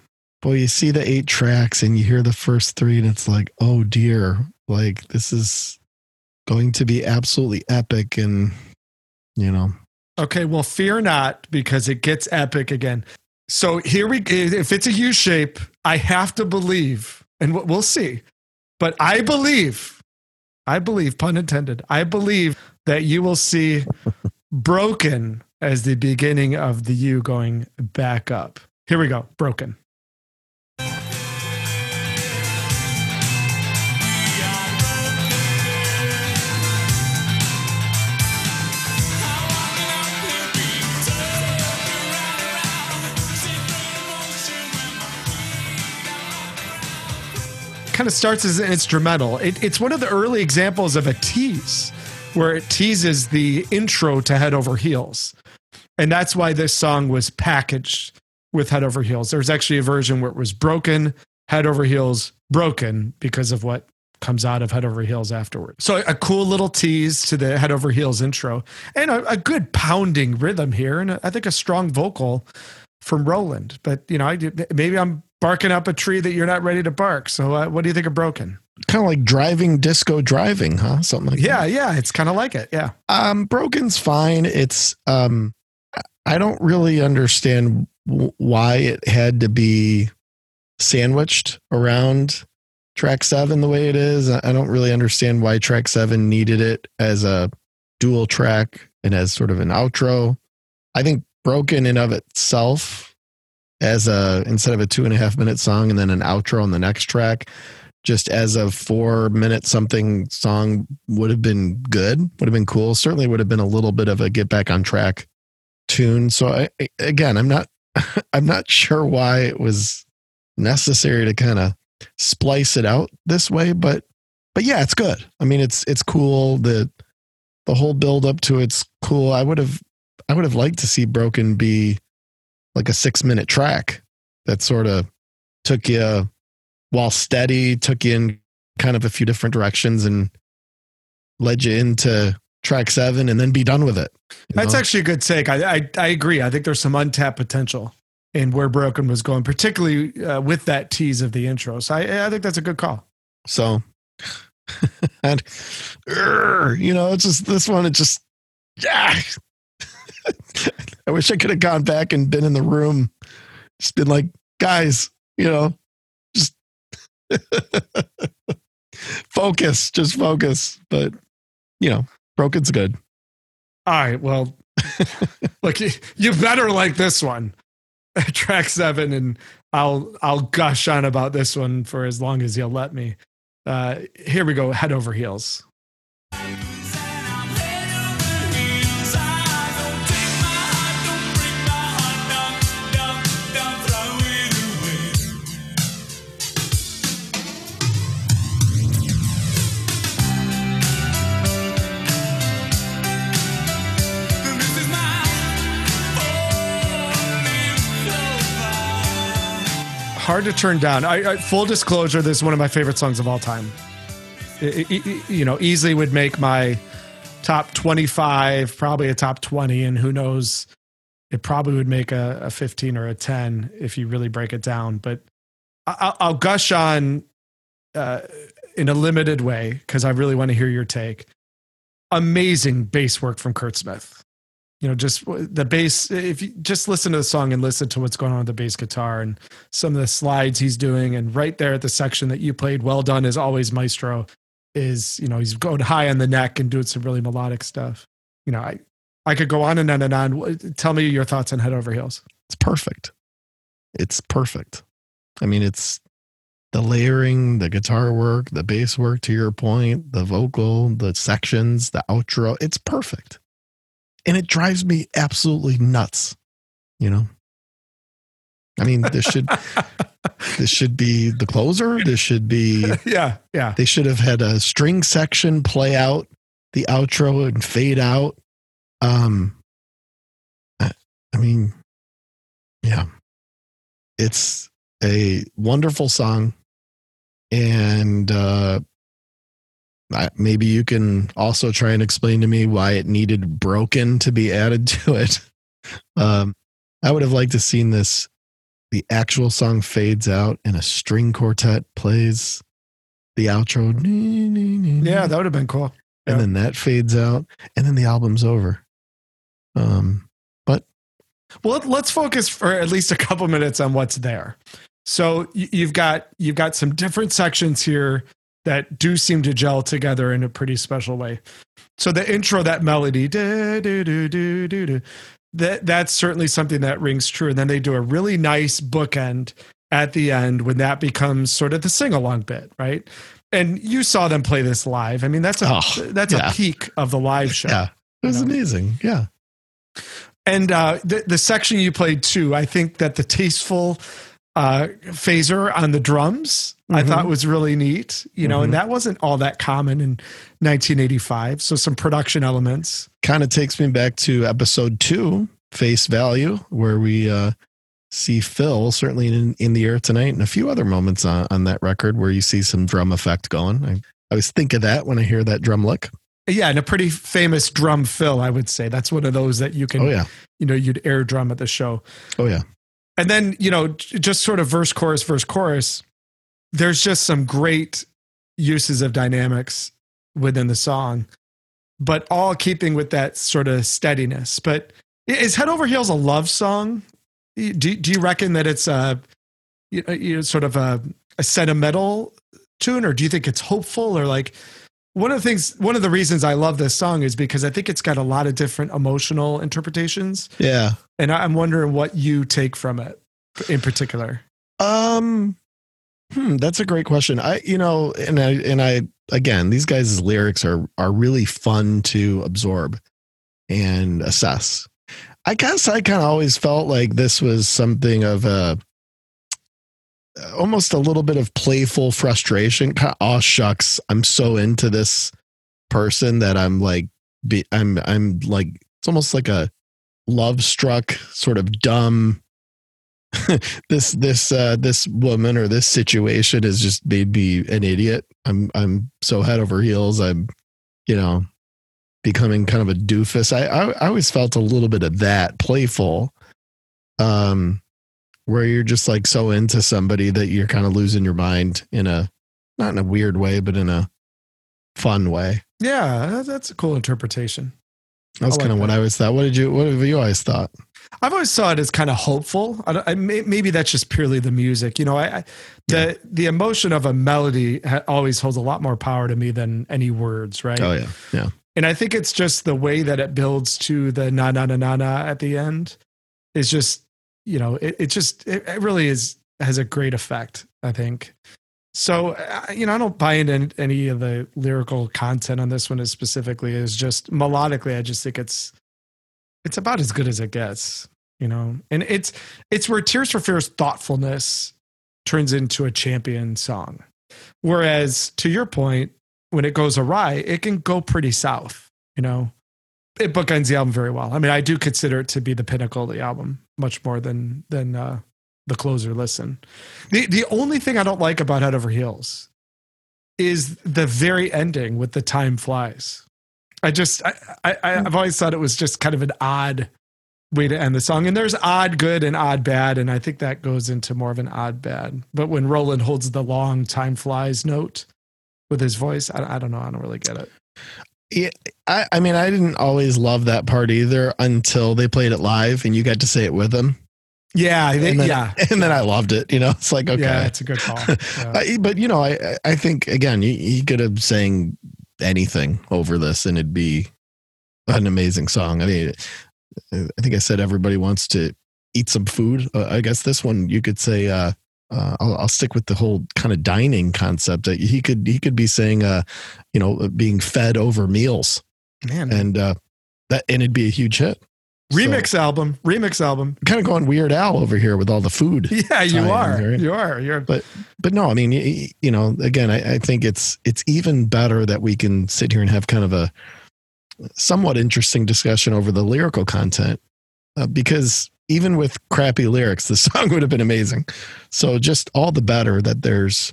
boy, you see the eight tracks and you hear the first three, and it's like, oh dear, like this is going to be absolutely epic, and you know, okay well fear not because it gets epic again so here we if it's a u shape i have to believe and we- we'll see. But i believe i believe pun intended i believe that you will see broken as the beginning of the u going back up. Here we go broken kind of starts as an instrumental. It, it's one of the early examples of a tease where it teases the intro to Head Over Heels. And that's why this song was packaged with Head Over Heels. There's actually a version where it was broken, Head Over Heels, broken because of what comes out of Head Over Heels afterward. So a cool little tease to the Head Over Heels intro and a, a good pounding rhythm here. And I think a strong vocal from Roland. But, you know, I, maybe I'm barking up a tree that you're not ready to bark. So uh, what do you think of broken? kind of like driving disco driving, huh? Something like that. Yeah, yeah, it's kind of like it. Yeah. Um, Broken's fine. It's um, I don't really understand w- why it had to be sandwiched around track seven the way it is. I I don't really understand why track seven needed it as a dual track and as sort of an outro. I think broken in of itself as a instead of a two and a half minute song and then an outro on the next track, just as a four minute something song would have been good, would have been cool. Certainly would have been a little bit of a get back on track tune. So I, again, I'm not I'm not sure why it was necessary to kind of splice it out this way, but but yeah, it's good. I mean, it's it's cool. The the whole build up to it's cool. I would have I would have liked to see Broken be like a six minute track that sort of took you while steady, took you in kind of a few different directions and led you into track seven and then be done with it. That's know? actually a good take. I, I I agree. I think there's some untapped potential in where Broken was going, particularly uh, with that tease of the intro. So I, I think that's a good call. So, and you know, it's just this one. It just, yeah. I wish I could have gone back and been in the room, just been like, guys, you know, just focus, just focus. But you know, broken's good. All right. Well, look, you, you better like this one, track seven, and I'll I'll gush on about this one for as long as you'll let me. Uh, here we go. Head over heels. Hard to turn down. I, I, full disclosure, this is one of my favorite songs of all time. It- it- it- you know, easily would make my top 25, probably a top 20, and who knows, it probably would make a, a 15 or a 10 if you really break it down. But I, I'll- I'll gush on uh, in a limited way because I really want to hear your take. Amazing bass work from Curt Smith. You know, just the bass. If you just listen to the song and listen to what's going on with the bass guitar and some of the slides he's doing, and right there at the section that you played, well done as always, Maestro. Is you know he's going high on the neck and doing some really melodic stuff. You know, I I could go on and on and on. Tell me your thoughts on Head Over Heels. It's perfect. It's perfect. I mean, it's the layering, the guitar work, the bass work, to your point, the vocal, the sections, the outro. It's perfect. And it drives me absolutely nuts. You know? I mean, this should this should be the closer. This should be yeah, yeah. they should have had a string section play out the outro and fade out. Um, I, I mean, yeah, it's a wonderful song, and uh, maybe you can also try and explain to me why it needed "broken" to be added to it. Um, I would have liked to seen this. The actual song fades out, and a string quartet plays the outro. Yeah, that would have been cool. and yeah. then that fades out, and then the album's over. Um, but Well, let's focus for at least a couple minutes on what's there. So you've got you've got some different sections here that do seem to gel together in a pretty special way. So the intro, that melody, da, do, do, do, do, do, that that's certainly something that rings true. And then they do a really nice bookend at the end when that becomes sort of the sing along bit, right? And you saw them play this live. I mean, that's a Oh, that's yeah. a peak of the live show. yeah, it was You know? amazing. Yeah, And uh, the the section you played too, I think that the tasteful uh, phaser on the drums I Mhm. thought was really neat. You know, Mhm. and that wasn't all that common in 1985. So some production elements. kind of takes me back to episode two, Face Value, where we uh, see Phil certainly in, in the air tonight, and a few other moments on, on that record where you see some drum effect going. I, I always think of that when I hear that drum lick. Yeah, and a pretty famous drum fill, I would say. That's one of those that you can, Oh yeah, you know, you'd air drum at the show. oh yeah. And then, you know, just sort of verse, chorus, verse, chorus. There's just some great uses of dynamics within the song, but all keeping with that sort of steadiness. But is Head Over Heels a love song? Do, do you reckon that it's a, you know, you know, sort of a, a sentimental tune, or do you think it's hopeful, or like one of the things, one of the reasons I love this song is because I think it's got a lot of different emotional interpretations, Yeah. and I'm wondering what you take from it in particular. Um, hmm, that's a great question. I, you know, and I, and I, again, these guys' lyrics are are really fun to absorb and assess. I guess I kind of always felt like this was something of a almost a little bit of playful frustration. Kind of, oh shucks, I'm so into this person that I'm like, be, I'm, I'm like, it's almost like a love struck, sort of dumb this this uh this woman or this situation has just made me an idiot. I'm i'm so head over heels. I'm you know becoming kind of a doofus. I i, I always felt a little bit of that playful. Um where you're just like so into somebody that you're kind of losing your mind in a not in a weird way but in a fun way Yeah, that's a cool interpretation. that's kind of what that. i always thought what did you what have you always thought I've always saw it as kind of hopeful. I, I, maybe that's just purely the music. You know, I, I the the emotion of a melody ha- always holds a lot more power to me than any words, right? oh yeah yeah And I think it's just the way that it builds to the na na na na na at the end is just, you know, it, it just it, it really is has a great effect. I think. So you know, I don't buy into any of the lyrical content on this one as specifically. Is just melodically, I just think it's it's about as good as it gets. You know, and it's it's where Tears for Fears thoughtfulness turns into a champion song. Whereas to your point, when it goes awry, it can go pretty south. You know, it bookends the album very well. I mean, I do consider it to be the pinnacle of the album, much more than than uh, the closer. Listen, the the only thing I don't like about Head Over Heels is the very ending with the time flies. I just I, I I've always thought it was just kind of an odd way to end the song. And there's odd good and odd bad, and I think that goes into more of an odd bad. But when Roland holds the long time flies note with his voice, I, I don't know. I don't really get it. Yeah, I, I mean, I didn't always love that part either until they played it live and you got to say it with them. Yeah, And then, yeah, and then I loved it. You know, it's like okay, yeah, it's a good call. Yeah. But you know, I I think again, he, he could have sang anything over this and it'd be an amazing song. I mean, I think I said everybody wants to eat some food. Uh, I guess this one you could say. Uh, uh, I'll, I'll stick with the whole kind of dining concept. Uh, He could he could be saying, uh, you know, being fed over meals, Man, and uh, that and it'd be a huge hit. remix album, remix album. kind of going Weird Al over here with all the food. Yeah, you are. right? You are. You're. But but no, I mean, y- you know, again, I, I think it's it's even better that we can sit here and have kind of a somewhat interesting discussion over the lyrical content uh, because even with crappy lyrics, the song would have been amazing. So just all the better that there's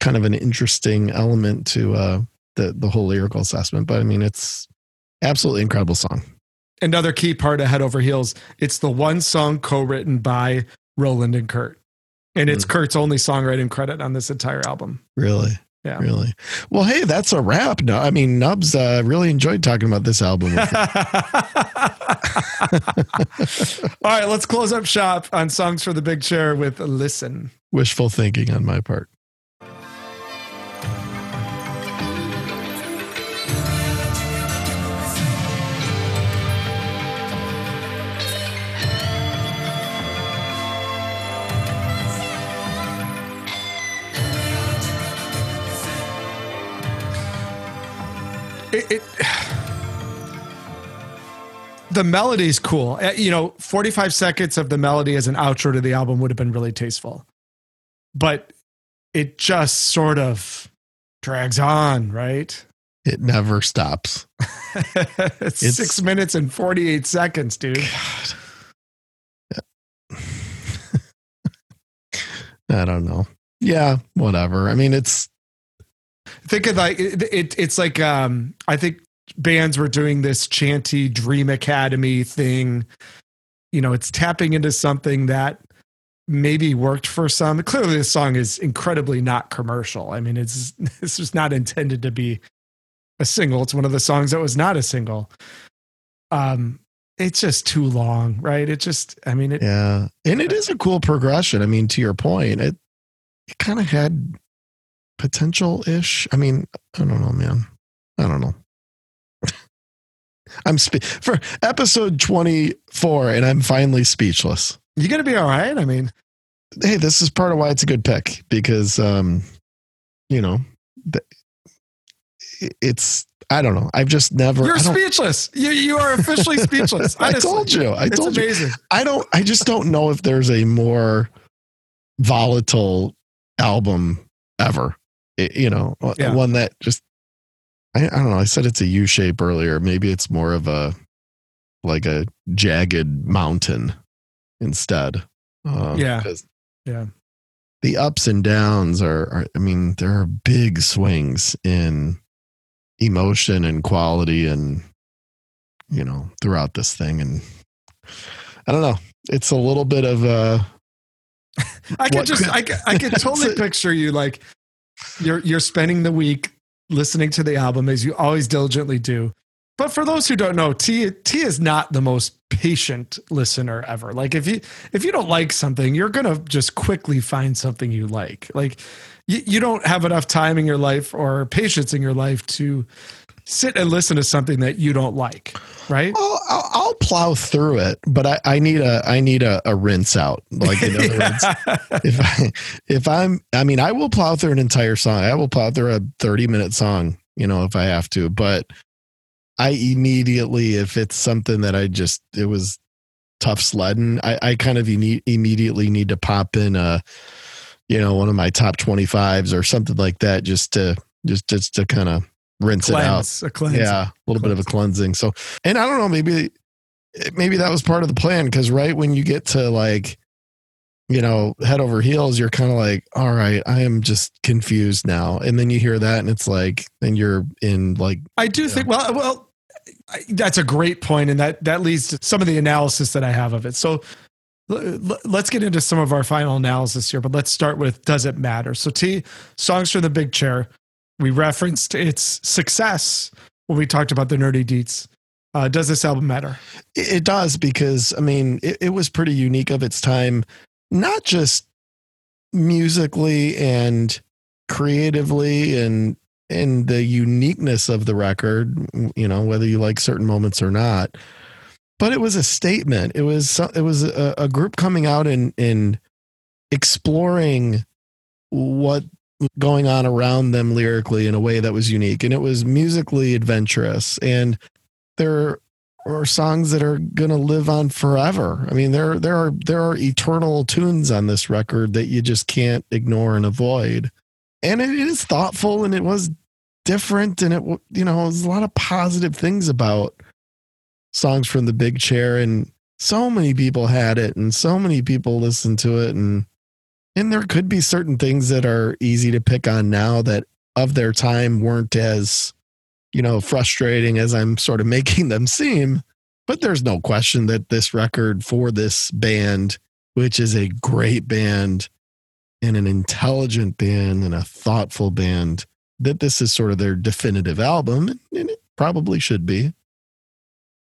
kind of an interesting element to uh, the the whole lyrical assessment. But I mean, it's absolutely incredible song. Another key part of Head Over Heels. It's the one song co-written by Roland and Curt, and it's Mm. Curt's only songwriting credit on this entire album. Really. Yeah. Really. Well, hey, that's a wrap. No, I mean, Nubs uh, really enjoyed talking about this album. All right, let's close up shop on songs for the big chair with "Listen." Wishful thinking on my part. It, it, the melody's cool. Uh, You know, 45 seconds of the melody as an outro to the album would have been really tasteful. But it just sort of drags on, right? It never stops. it's, It's- six minutes and 48 seconds, dude. I don't know. Yeah, whatever. I mean, it's Think of like, it, it, it's like, um, I think bands were doing this chanty Dream Academy thing. You know, it's tapping into something that maybe worked for some. Clearly, this song is incredibly not commercial. I mean, it's this was not intended to be a single. It's one of the songs that was not a single. Um, it's just too long, right? It just, I mean, it, yeah, and it is a cool progression. I mean, to your point, it it kind of had potential ish. I mean, I don't know, man. I don't know. I'm spe- for episode 24, and I'm finally speechless. You're gonna be all right? I mean, Hey, this is part of why it's a good pick because, um, you know, it's I don't know. I've just never. you're speechless. You you are officially speechless. I told you. I it's told you. amazing. I don't. I just don't know if there's a more volatile album ever. It- you know, Yeah. one that just. I, I don't know. I said it's a U shape earlier. Maybe it's more of a like a jagged mountain instead. Uh, Yeah. Yeah. The ups and downs are, are. I mean, there are big swings in emotion and quality, and you know, throughout this thing. And I don't know. It's a little bit of a. I can What just could- I can, I can totally picture you like you're you're spending the week listening to the album as you always diligently do. But for those who don't know, T T is not the most patient listener ever. Like if you if you don't like something, you're gonna just quickly find something you like. Like you, you don't have enough time in your life or patience in your life to sit and listen to something that you don't like, right? I'll, I'll, I'll plow through it, but I, I need a I need a, a rinse out. Like in other words, if I, if I'm I mean I will plow through an entire song. I will plow through a 30 minute song, you know, if I have to, but I immediately if it's something that I just it was tough sledding, I, I kind of imme- immediately need to pop in a you know, one of my top 25s or something like that just to just just to kind of rinse it out. a cleanse. Yeah, a little bit of a cleansing. So, and I don't know, maybe maybe that was part of the plan because right when you get to like, you know, head over heels, you're kind of like, all right, I am just confused now. And then you hear that, and it's like, and you're in like, I do think well well I, that's a great point and that that leads to some of the analysis that I have of it. So let's get into some of our final analysis here, but let's start with does it matter? So T songs from the big chair. We referenced its success when we talked about the nerdy deets. Uh, does this album matter? it, it does because I mean, it, it was pretty unique of its time, not just musically and creatively and in the uniqueness of the record, you know, whether you like certain moments or not. But it was a statement. It was it was a, a group coming out and and exploring what going on around them lyrically in a way that was unique, and it was musically adventurous. And there are songs that are going to live on forever. I mean, there there are there are eternal tunes on this record that you just can't ignore and avoid. And it is thoughtful and it was different and it you know, there's a lot of positive things about songs from the big chair and so many people had it and so many people listened to it and and there could be certain things that are easy to pick on now that of their time weren't as you know, frustrating as I'm sort of making them seem. But there's no question that this record for this band, which is a great band and an intelligent band and a thoughtful band, that this is sort of their definitive album, and it probably should be.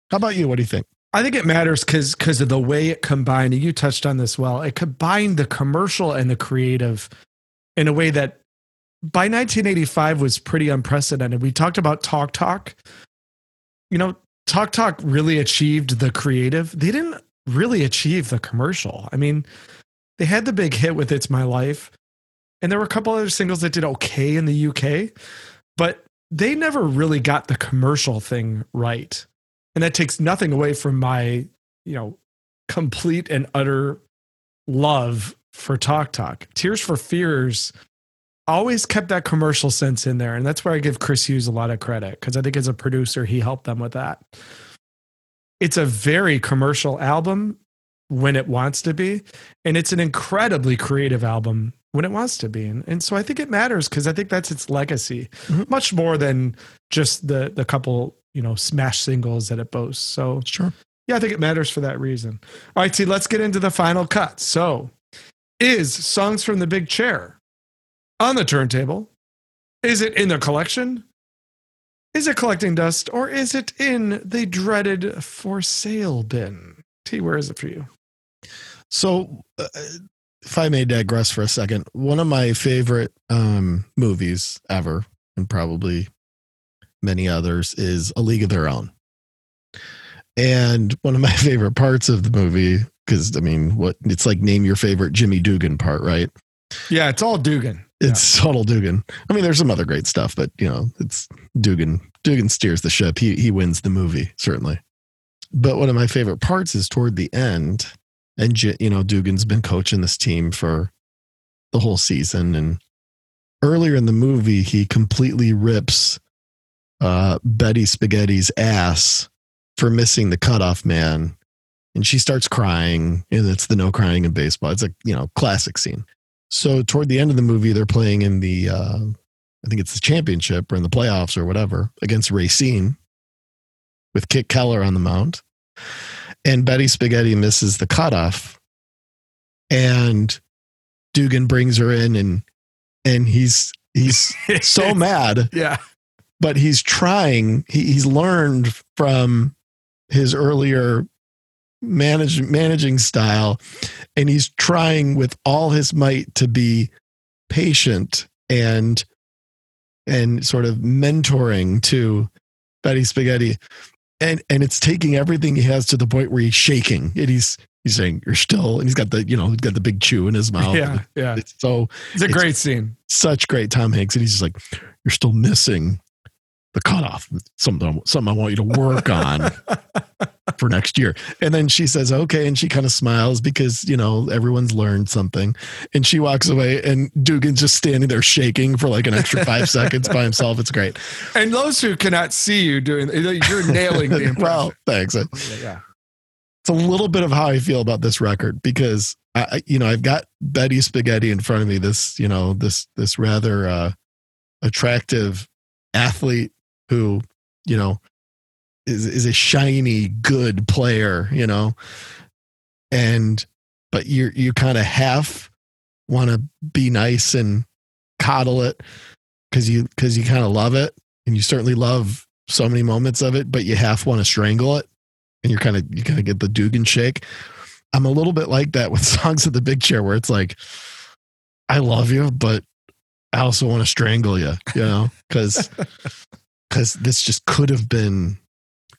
How about you? What do you think? I think it matters because because of the way it combined. You touched on this well. It combined the commercial and the creative in a way that by 1985 was pretty unprecedented. We talked about Talk Talk. You know, Talk Talk really achieved the creative. They didn't really achieve the commercial. I mean, they had the big hit with It's My Life, and there were a couple other singles that did okay in the UK, but they never really got the commercial thing right. And that takes nothing away from my, you know, complete and utter love for Talk Talk. Tears for Fears always kept that commercial sense in there. And that's where I give Chris Hughes a lot of credit because I think as a producer, he helped them with that. It's a very commercial album when it wants to be, and it's an incredibly creative album when it wants to be. And, and so I think it matters because I think that's its legacy, Mhm. much more than just the the couple, you know, smash singles that it boasts. So Sure. yeah, I think it matters for that reason. All right, T, let's get into the final cut. So, is Songs from the Big Chair on the turntable? Is it in the collection? Is it collecting dust or is it in the dreaded for sale bin? T, where is it for you? So, uh, if I may digress for a second, one of my favorite um, movies ever, and probably many others, is A League of Their Own. And one of my favorite parts of the movie, because I mean, what it's like name your favorite Jimmy Dugan part, right? Yeah, it's all Dugan. It's total Dugan. I mean, there's some other great stuff, but you know, it's Dugan. Dugan steers the ship. He he wins the movie certainly. But one of my favorite parts is toward the end, and you know, Dugan's been coaching this team for the whole season, and earlier in the movie, he completely rips uh, Betty Spaghetti's ass for missing the cutoff man, and she starts crying, and it's the no crying in baseball. It's a you know classic scene. So toward the end of the movie, they're playing in the, uh, I think it's the championship or in the playoffs or whatever against Racine with Kit Keller on the mound. And Betty Spaghetti misses the cutoff. And Dugan brings her in and and he's he's so mad, Yeah. But he's trying. He, he's learned from his earlier manage, managing style, and he's trying with all his might to be patient and and sort of mentoring to Betty Spaghetti, and and it's taking everything he has to the point where he's shaking, and he's he's saying you're still, and he's got the you know he's got the big chew in his mouth. Yeah. Yeah. It's so It's a It's- great scene. such great Tom Hanks, and he's just like, "You're still missing the cutoff. Something, something I want you to work on for next year." And then she says, "Okay," and she kind of smiles because you know everyone's learned something, and she walks away, and Dugan's just standing there shaking for like an extra five seconds by himself. It's great. And those who cannot see you doing, you're nailing the impression. well, thanks. yeah. it's a little bit of how I feel about this record because I, I- you know, I've got Betty Spaghetti in front of me. This, you know, this this rather uh, attractive athlete who, you know, is is a shiny, good player. You know, and but you you kind of half want to be nice and coddle it because you because you kind of love it and you certainly love so many moments of it, but you half want to strangle it and you're kind of you kind of get the Dugan shake. I'm a little bit like that with songs of the big chair where it's like, I love you, but I also want to strangle you, you know, because because this just could have been.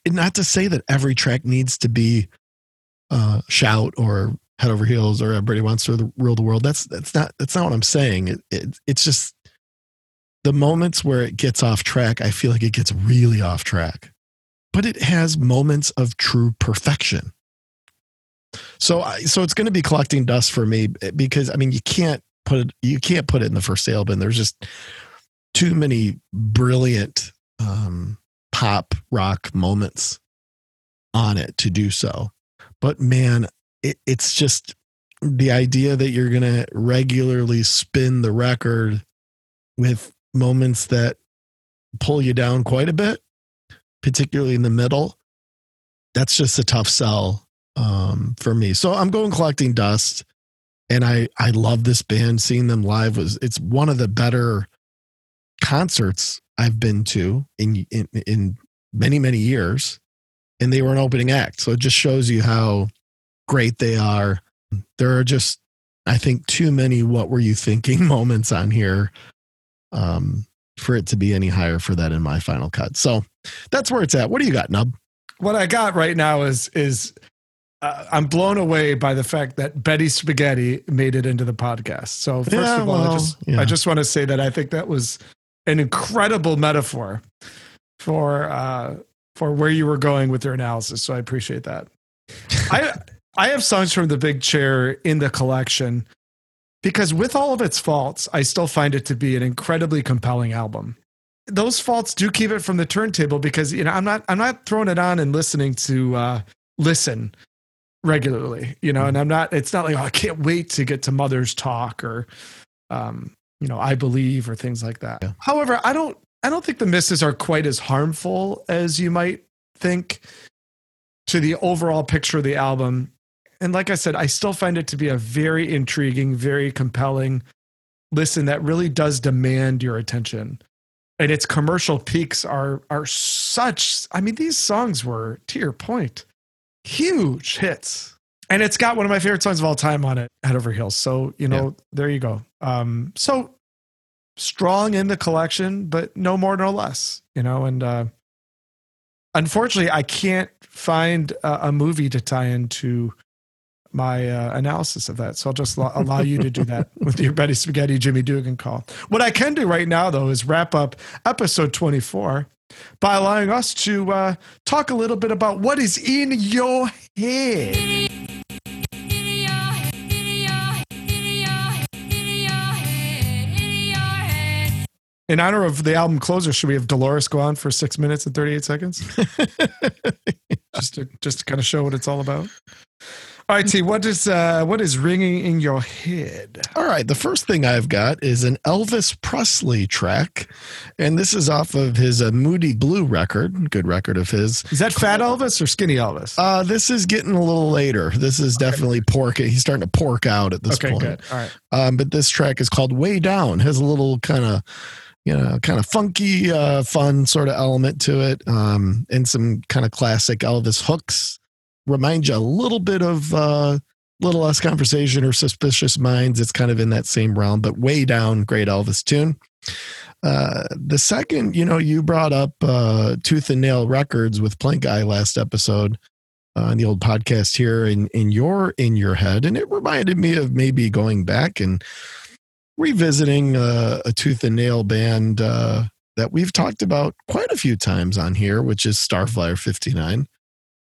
Not to say that every track needs to be uh, shout or head over heels or everybody wants to rule the world. That's that's not that's not what I'm saying. It, it it's just the moments where it gets off track. I feel like it gets really off track but it has moments of true perfection. So, I, so it's going to be collecting dust for me because I mean, you can't put it, you can't put it in the for sale bin. There's just too many brilliant um, pop rock moments on it to do so. But man, it, it's just the idea that you're going to regularly spin the record with moments that pull you down quite a bit particularly in the middle, that's just a tough sell um, for me. So I'm going collecting dust, and I I love this band. Seeing them live was it's one of the better concerts I've been to in in, in many many years, and they were an opening act. So it just shows you how great they are. There are just I think too many what were you thinking moments on here. Um, for it to be any higher for that in my final cut. So that's where it's at. What do you got, Nub? What I got right now is is uh, I'm blown away by the fact that Betty Spaghetti made it into the podcast. So first Yeah, of all, I just yeah. I just want to say that I think that was an incredible metaphor for uh, for where you were going with your analysis. So I appreciate that. I I have songs from the Big Chair in the collection because with all of its faults, I still find it to be an incredibly compelling album. Those faults do keep it from the turntable because you know I'm not I'm not throwing it on and listening to uh, listen regularly, you know, and I'm not. It's not like oh, I can't wait to get to Mother's Talk or um, you know I Believe or things like that. Yeah. However, I don't I don't think the misses are quite as harmful as you might think to the overall picture of the album. And like I said, I still find it to be a very intriguing, very compelling listen that really does demand your attention. And its commercial peaks are are such I mean these songs were to your point huge hits. And it's got one of my favorite songs of all time on it, Head Over Heels. So you know, there you go. Um, so strong in the collection, but no more, no less. You know, and uh, unfortunately, I can't find a, a movie to tie into my uh, analysis of that. So I'll just lo- allow you to do that with your Betty Spaghetti Jimmy Dugan call. What I can do right now, though, is wrap up episode 24 by allowing us to uh, talk a little bit about what is in your head. In honor of the album closer, should we have Dolores go on for six minutes and 38 seconds? just to just to kind of show what it's all about. All right, T, what is uh what is ringing in your head? All right, the first thing I've got is an Elvis Presley track, and this is off of his uh, Moody Blue record, good record of his. Is that Fat Elvis or Skinny Elvis? Uh, this is getting a little later. This is definitely pork. He's starting to pork out at this okay, point. good. All right. Um, but this track is called Way Down. Has a little kind of, you know, kind of funky, uh, fun sort of element to it, um, and some kind of classic Elvis hooks. Remind you a little bit of uh, Little Less Conversation or Suspicious Minds. It's kind of in that same realm, but Way Down, great Elvis tune. Uh, the second, you know, you brought up uh, Tooth and Nail Records with Plankeye last episode uh, on the old podcast here in in your in your head, and it reminded me of maybe going back and revisiting uh, a Tooth and Nail band uh, that we've talked about quite a few times on here, which is Starflyer fifty nine.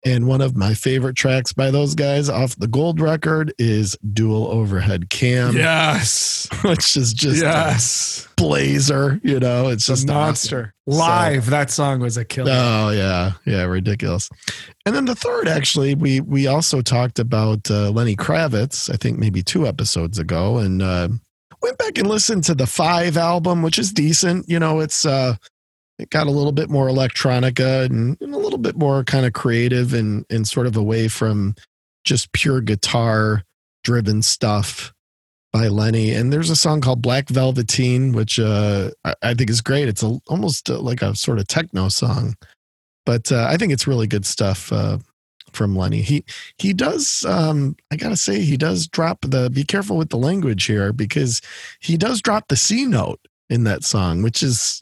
And one of my favorite tracks by those guys off the gold record is Dual Overhead Cam, yes. which is just a yes. blazer. You know, it's just monster. So- Live, that song was a killer. Oh yeah, yeah, ridiculous. And then the third, actually, we we also talked about uh, Lenny Kravitz. I think maybe two episodes ago, and uh, went back and listened to the Five album, which is decent. You know, it's uh, it got a little bit more electronica and, and a little bit more kind of creative and and sort of away from just pure guitar driven stuff by Lenny. And there's a song called Black Velveteen, which uh, I, I think is great. It's a, almost uh, like a sort of techno song, but uh, I think it's really good stuff uh, from Lenny. He he does. Um, I gotta say, he does drop the. Be careful with the language here because he does drop the C note in that song, which is,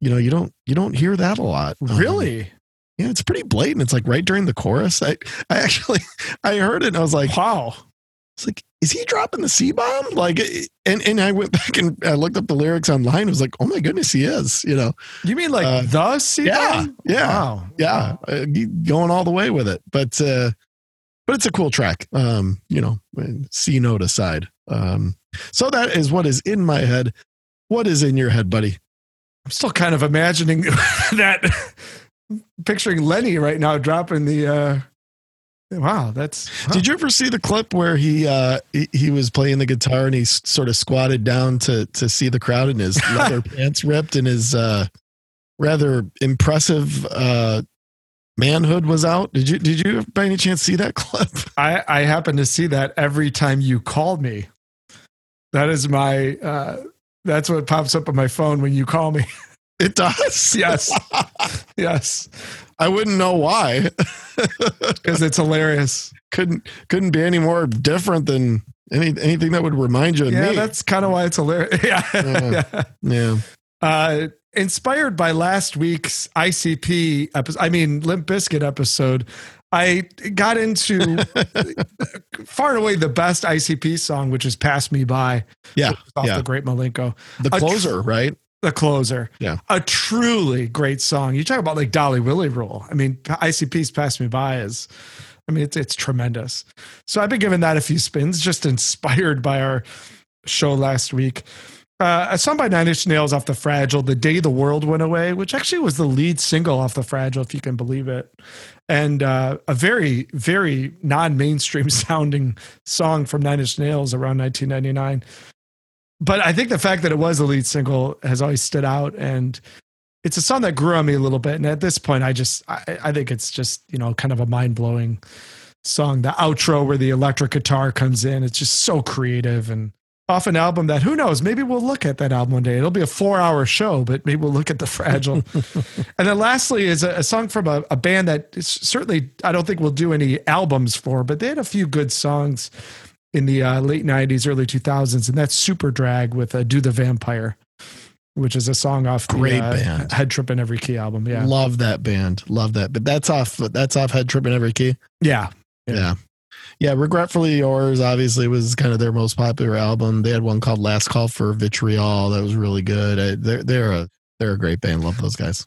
you know, you don't you don't hear that a lot. Um, Really? yeah, it's pretty blatant. It's like right during the chorus. I I actually I heard it and I was like, Wow. it's like, is he dropping the C bomb? Like, and and I went back and I looked up the lyrics online. I was like, oh my goodness, he is. You know, You mean like Uh, the C yeah, bomb? yeah, Wow. yeah, uh, going all the way with it. But uh, but it's a cool track. Um, you know, C note aside. Um, so that is what is in my head. What is in your head, buddy? I'm still kind of imagining that, picturing Lenny right now dropping the. uh Wow, that's. Did you ever see the clip where he uh he, he was playing the guitar and he sort of squatted down to to see the crowd and his leather pants ripped and his uh rather impressive uh manhood was out? Did you did you by any chance see that clip? I, I happen to see that every time you call me. That is my. uh That's what pops up on my phone when you call me. It does. Yes. yes, I wouldn't know why. because it's hilarious. couldn't couldn't be any more different than any anything that would remind you of Yeah, me. that's kind of why it's hilarious. yeah. Yeah. yeah. yeah. Uh, inspired by last week's ICP episode, I mean Limp Bizkit episode, I got into far and away the best ICP song, which is "Pass Me By." Yeah, off yeah. the Great Milenko, The A tr- closer, right? The closer. Yeah. a truly great song. You talk about like Dolly Willie rule. I mean, ICP's "Pass Me By" is. I mean, it's it's tremendous. So I've been giving that a few spins, just inspired by our show last week. Uh, a song by Nine Inch Nails off the Fragile, "The Day the World Went Away," which actually was the lead single off the Fragile, if you can believe it, and uh, a very very non-mainstream sounding song from Nine Inch Nails around 1999. But I think the fact that it was the lead single has always stood out, and it's a song that grew on me a little bit. And at this point, I just I, I think it's just you know kind of a mind blowing song. The outro where the electric guitar comes in, it's just so creative and off an album that who knows maybe we'll look at that album one day it'll be a four hour show but maybe we'll look at the fragile and then lastly is a, a song from a, a band that certainly i don't think we'll do any albums for but they had a few good songs in the uh, late 90s early 2000s and that's Superdrag with uh, do the vampire which is a song off the Great uh, band. head trip in every key album yeah Love that band. Love that. But that's off that's off head trip in every key. yeah Yeah. Yeah. yeah. Regretfully Yours obviously was kind of their most popular album. They had one called Last Call for Vitriol that was really good. I, they're they're a they're a great band. Love those guys.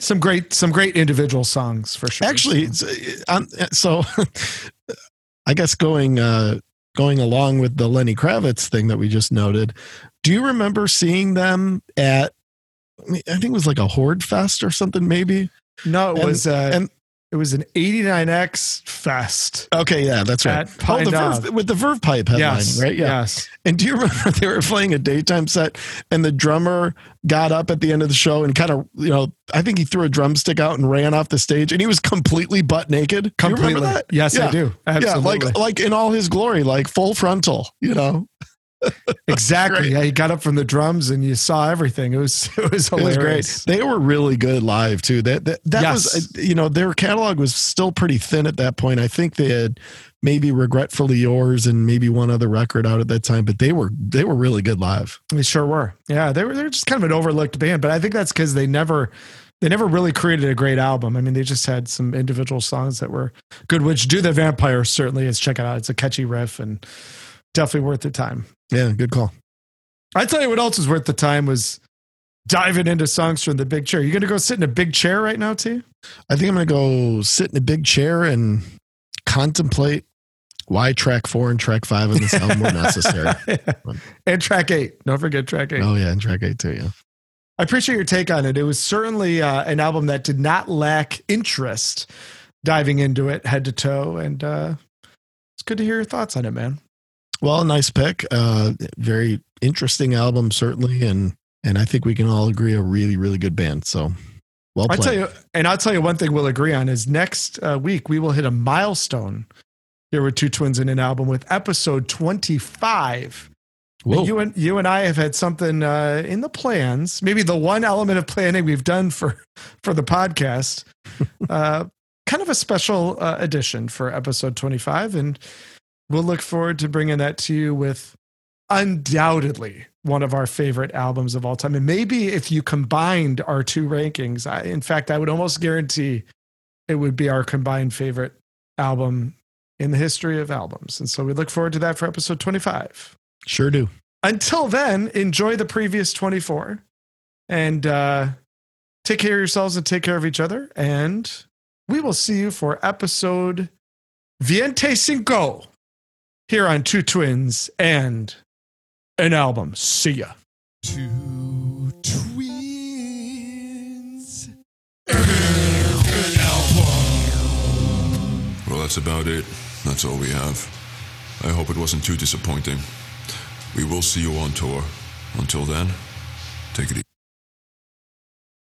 some great some great individual songs for sure Actually, it's, uh, so I guess going uh, going along with the Lenny Kravitz thing that we just noted, do you remember seeing them at? I think it was like a Horde Fest or something, maybe. no it and- was uh, and- it was an 89x fest Okay, yeah, that's right. Oh, the Verve, with the Verve Pipe headlining, yes right? Yeah. yes And do you remember they were playing a daytime set, and the drummer got up at the end of the show and kind of, you know, I think he threw a drumstick out and ran off the stage, and he was completely butt naked. Completely remember that? yes i do absolutely Yeah, like like in all his glory, like full frontal. You know, exactly yeah he got up from the drums and you saw everything it was it was it was great. They were really good live too. That that, that Yes. was, uh, you know, their catalog was still pretty thin at that point. I think they had maybe regretfully yours and maybe one other record out at that time, but they were they were really good live. They sure were. Yeah, they were. They're just kind of an overlooked band, but I think that's because they never, they never really created a great album. I mean, they just had some individual songs that were good. Which "Do the Vampire" certainly is. Check it out. It's a catchy riff and definitely worth the time. Yeah, good call. I tell you what else was worth the time was diving into songs from the big chair. You gonna go sit in a big chair right now, T? I think I'm going to go sit in a big chair and contemplate why track four and track five of this album were necessary. and track eight. Don't forget track eight. Oh yeah, and track eight too. Yeah, I appreciate your take on it. It was certainly uh, an album that did not lack interest diving into it head to toe. And uh, it's good to hear your thoughts on it, man. Well, nice pick. Uh, very interesting album, certainly, and and I think we can all agree a really really good band. So, well I tell you, and I'll tell you one thing we'll agree on is next uh, week we will hit a milestone here with Two Twins in an album with episode 25. Whoa. And You and you and I have had something uh, in the plans. Maybe the one element of planning we've done for for the podcast. uh, kind of a special uh, edition for episode 25, and we'll look forward to bringing that to you with undoubtedly one of our favorite albums of all time. And maybe if you combined our two rankings, I, in fact, I would almost guarantee it would be our combined favorite album in the history of albums. And so we look forward to that for episode 25 Sure do. until then, enjoy the previous 24 and uh, take care of yourselves and take care of each other. And we will see you for episode Viente Cinco here on Two Twins and an album. See ya. Two twins. an album. Well, that's about it. That's all we have. I hope it wasn't too disappointing. We will see you on tour. Until then, take it easy.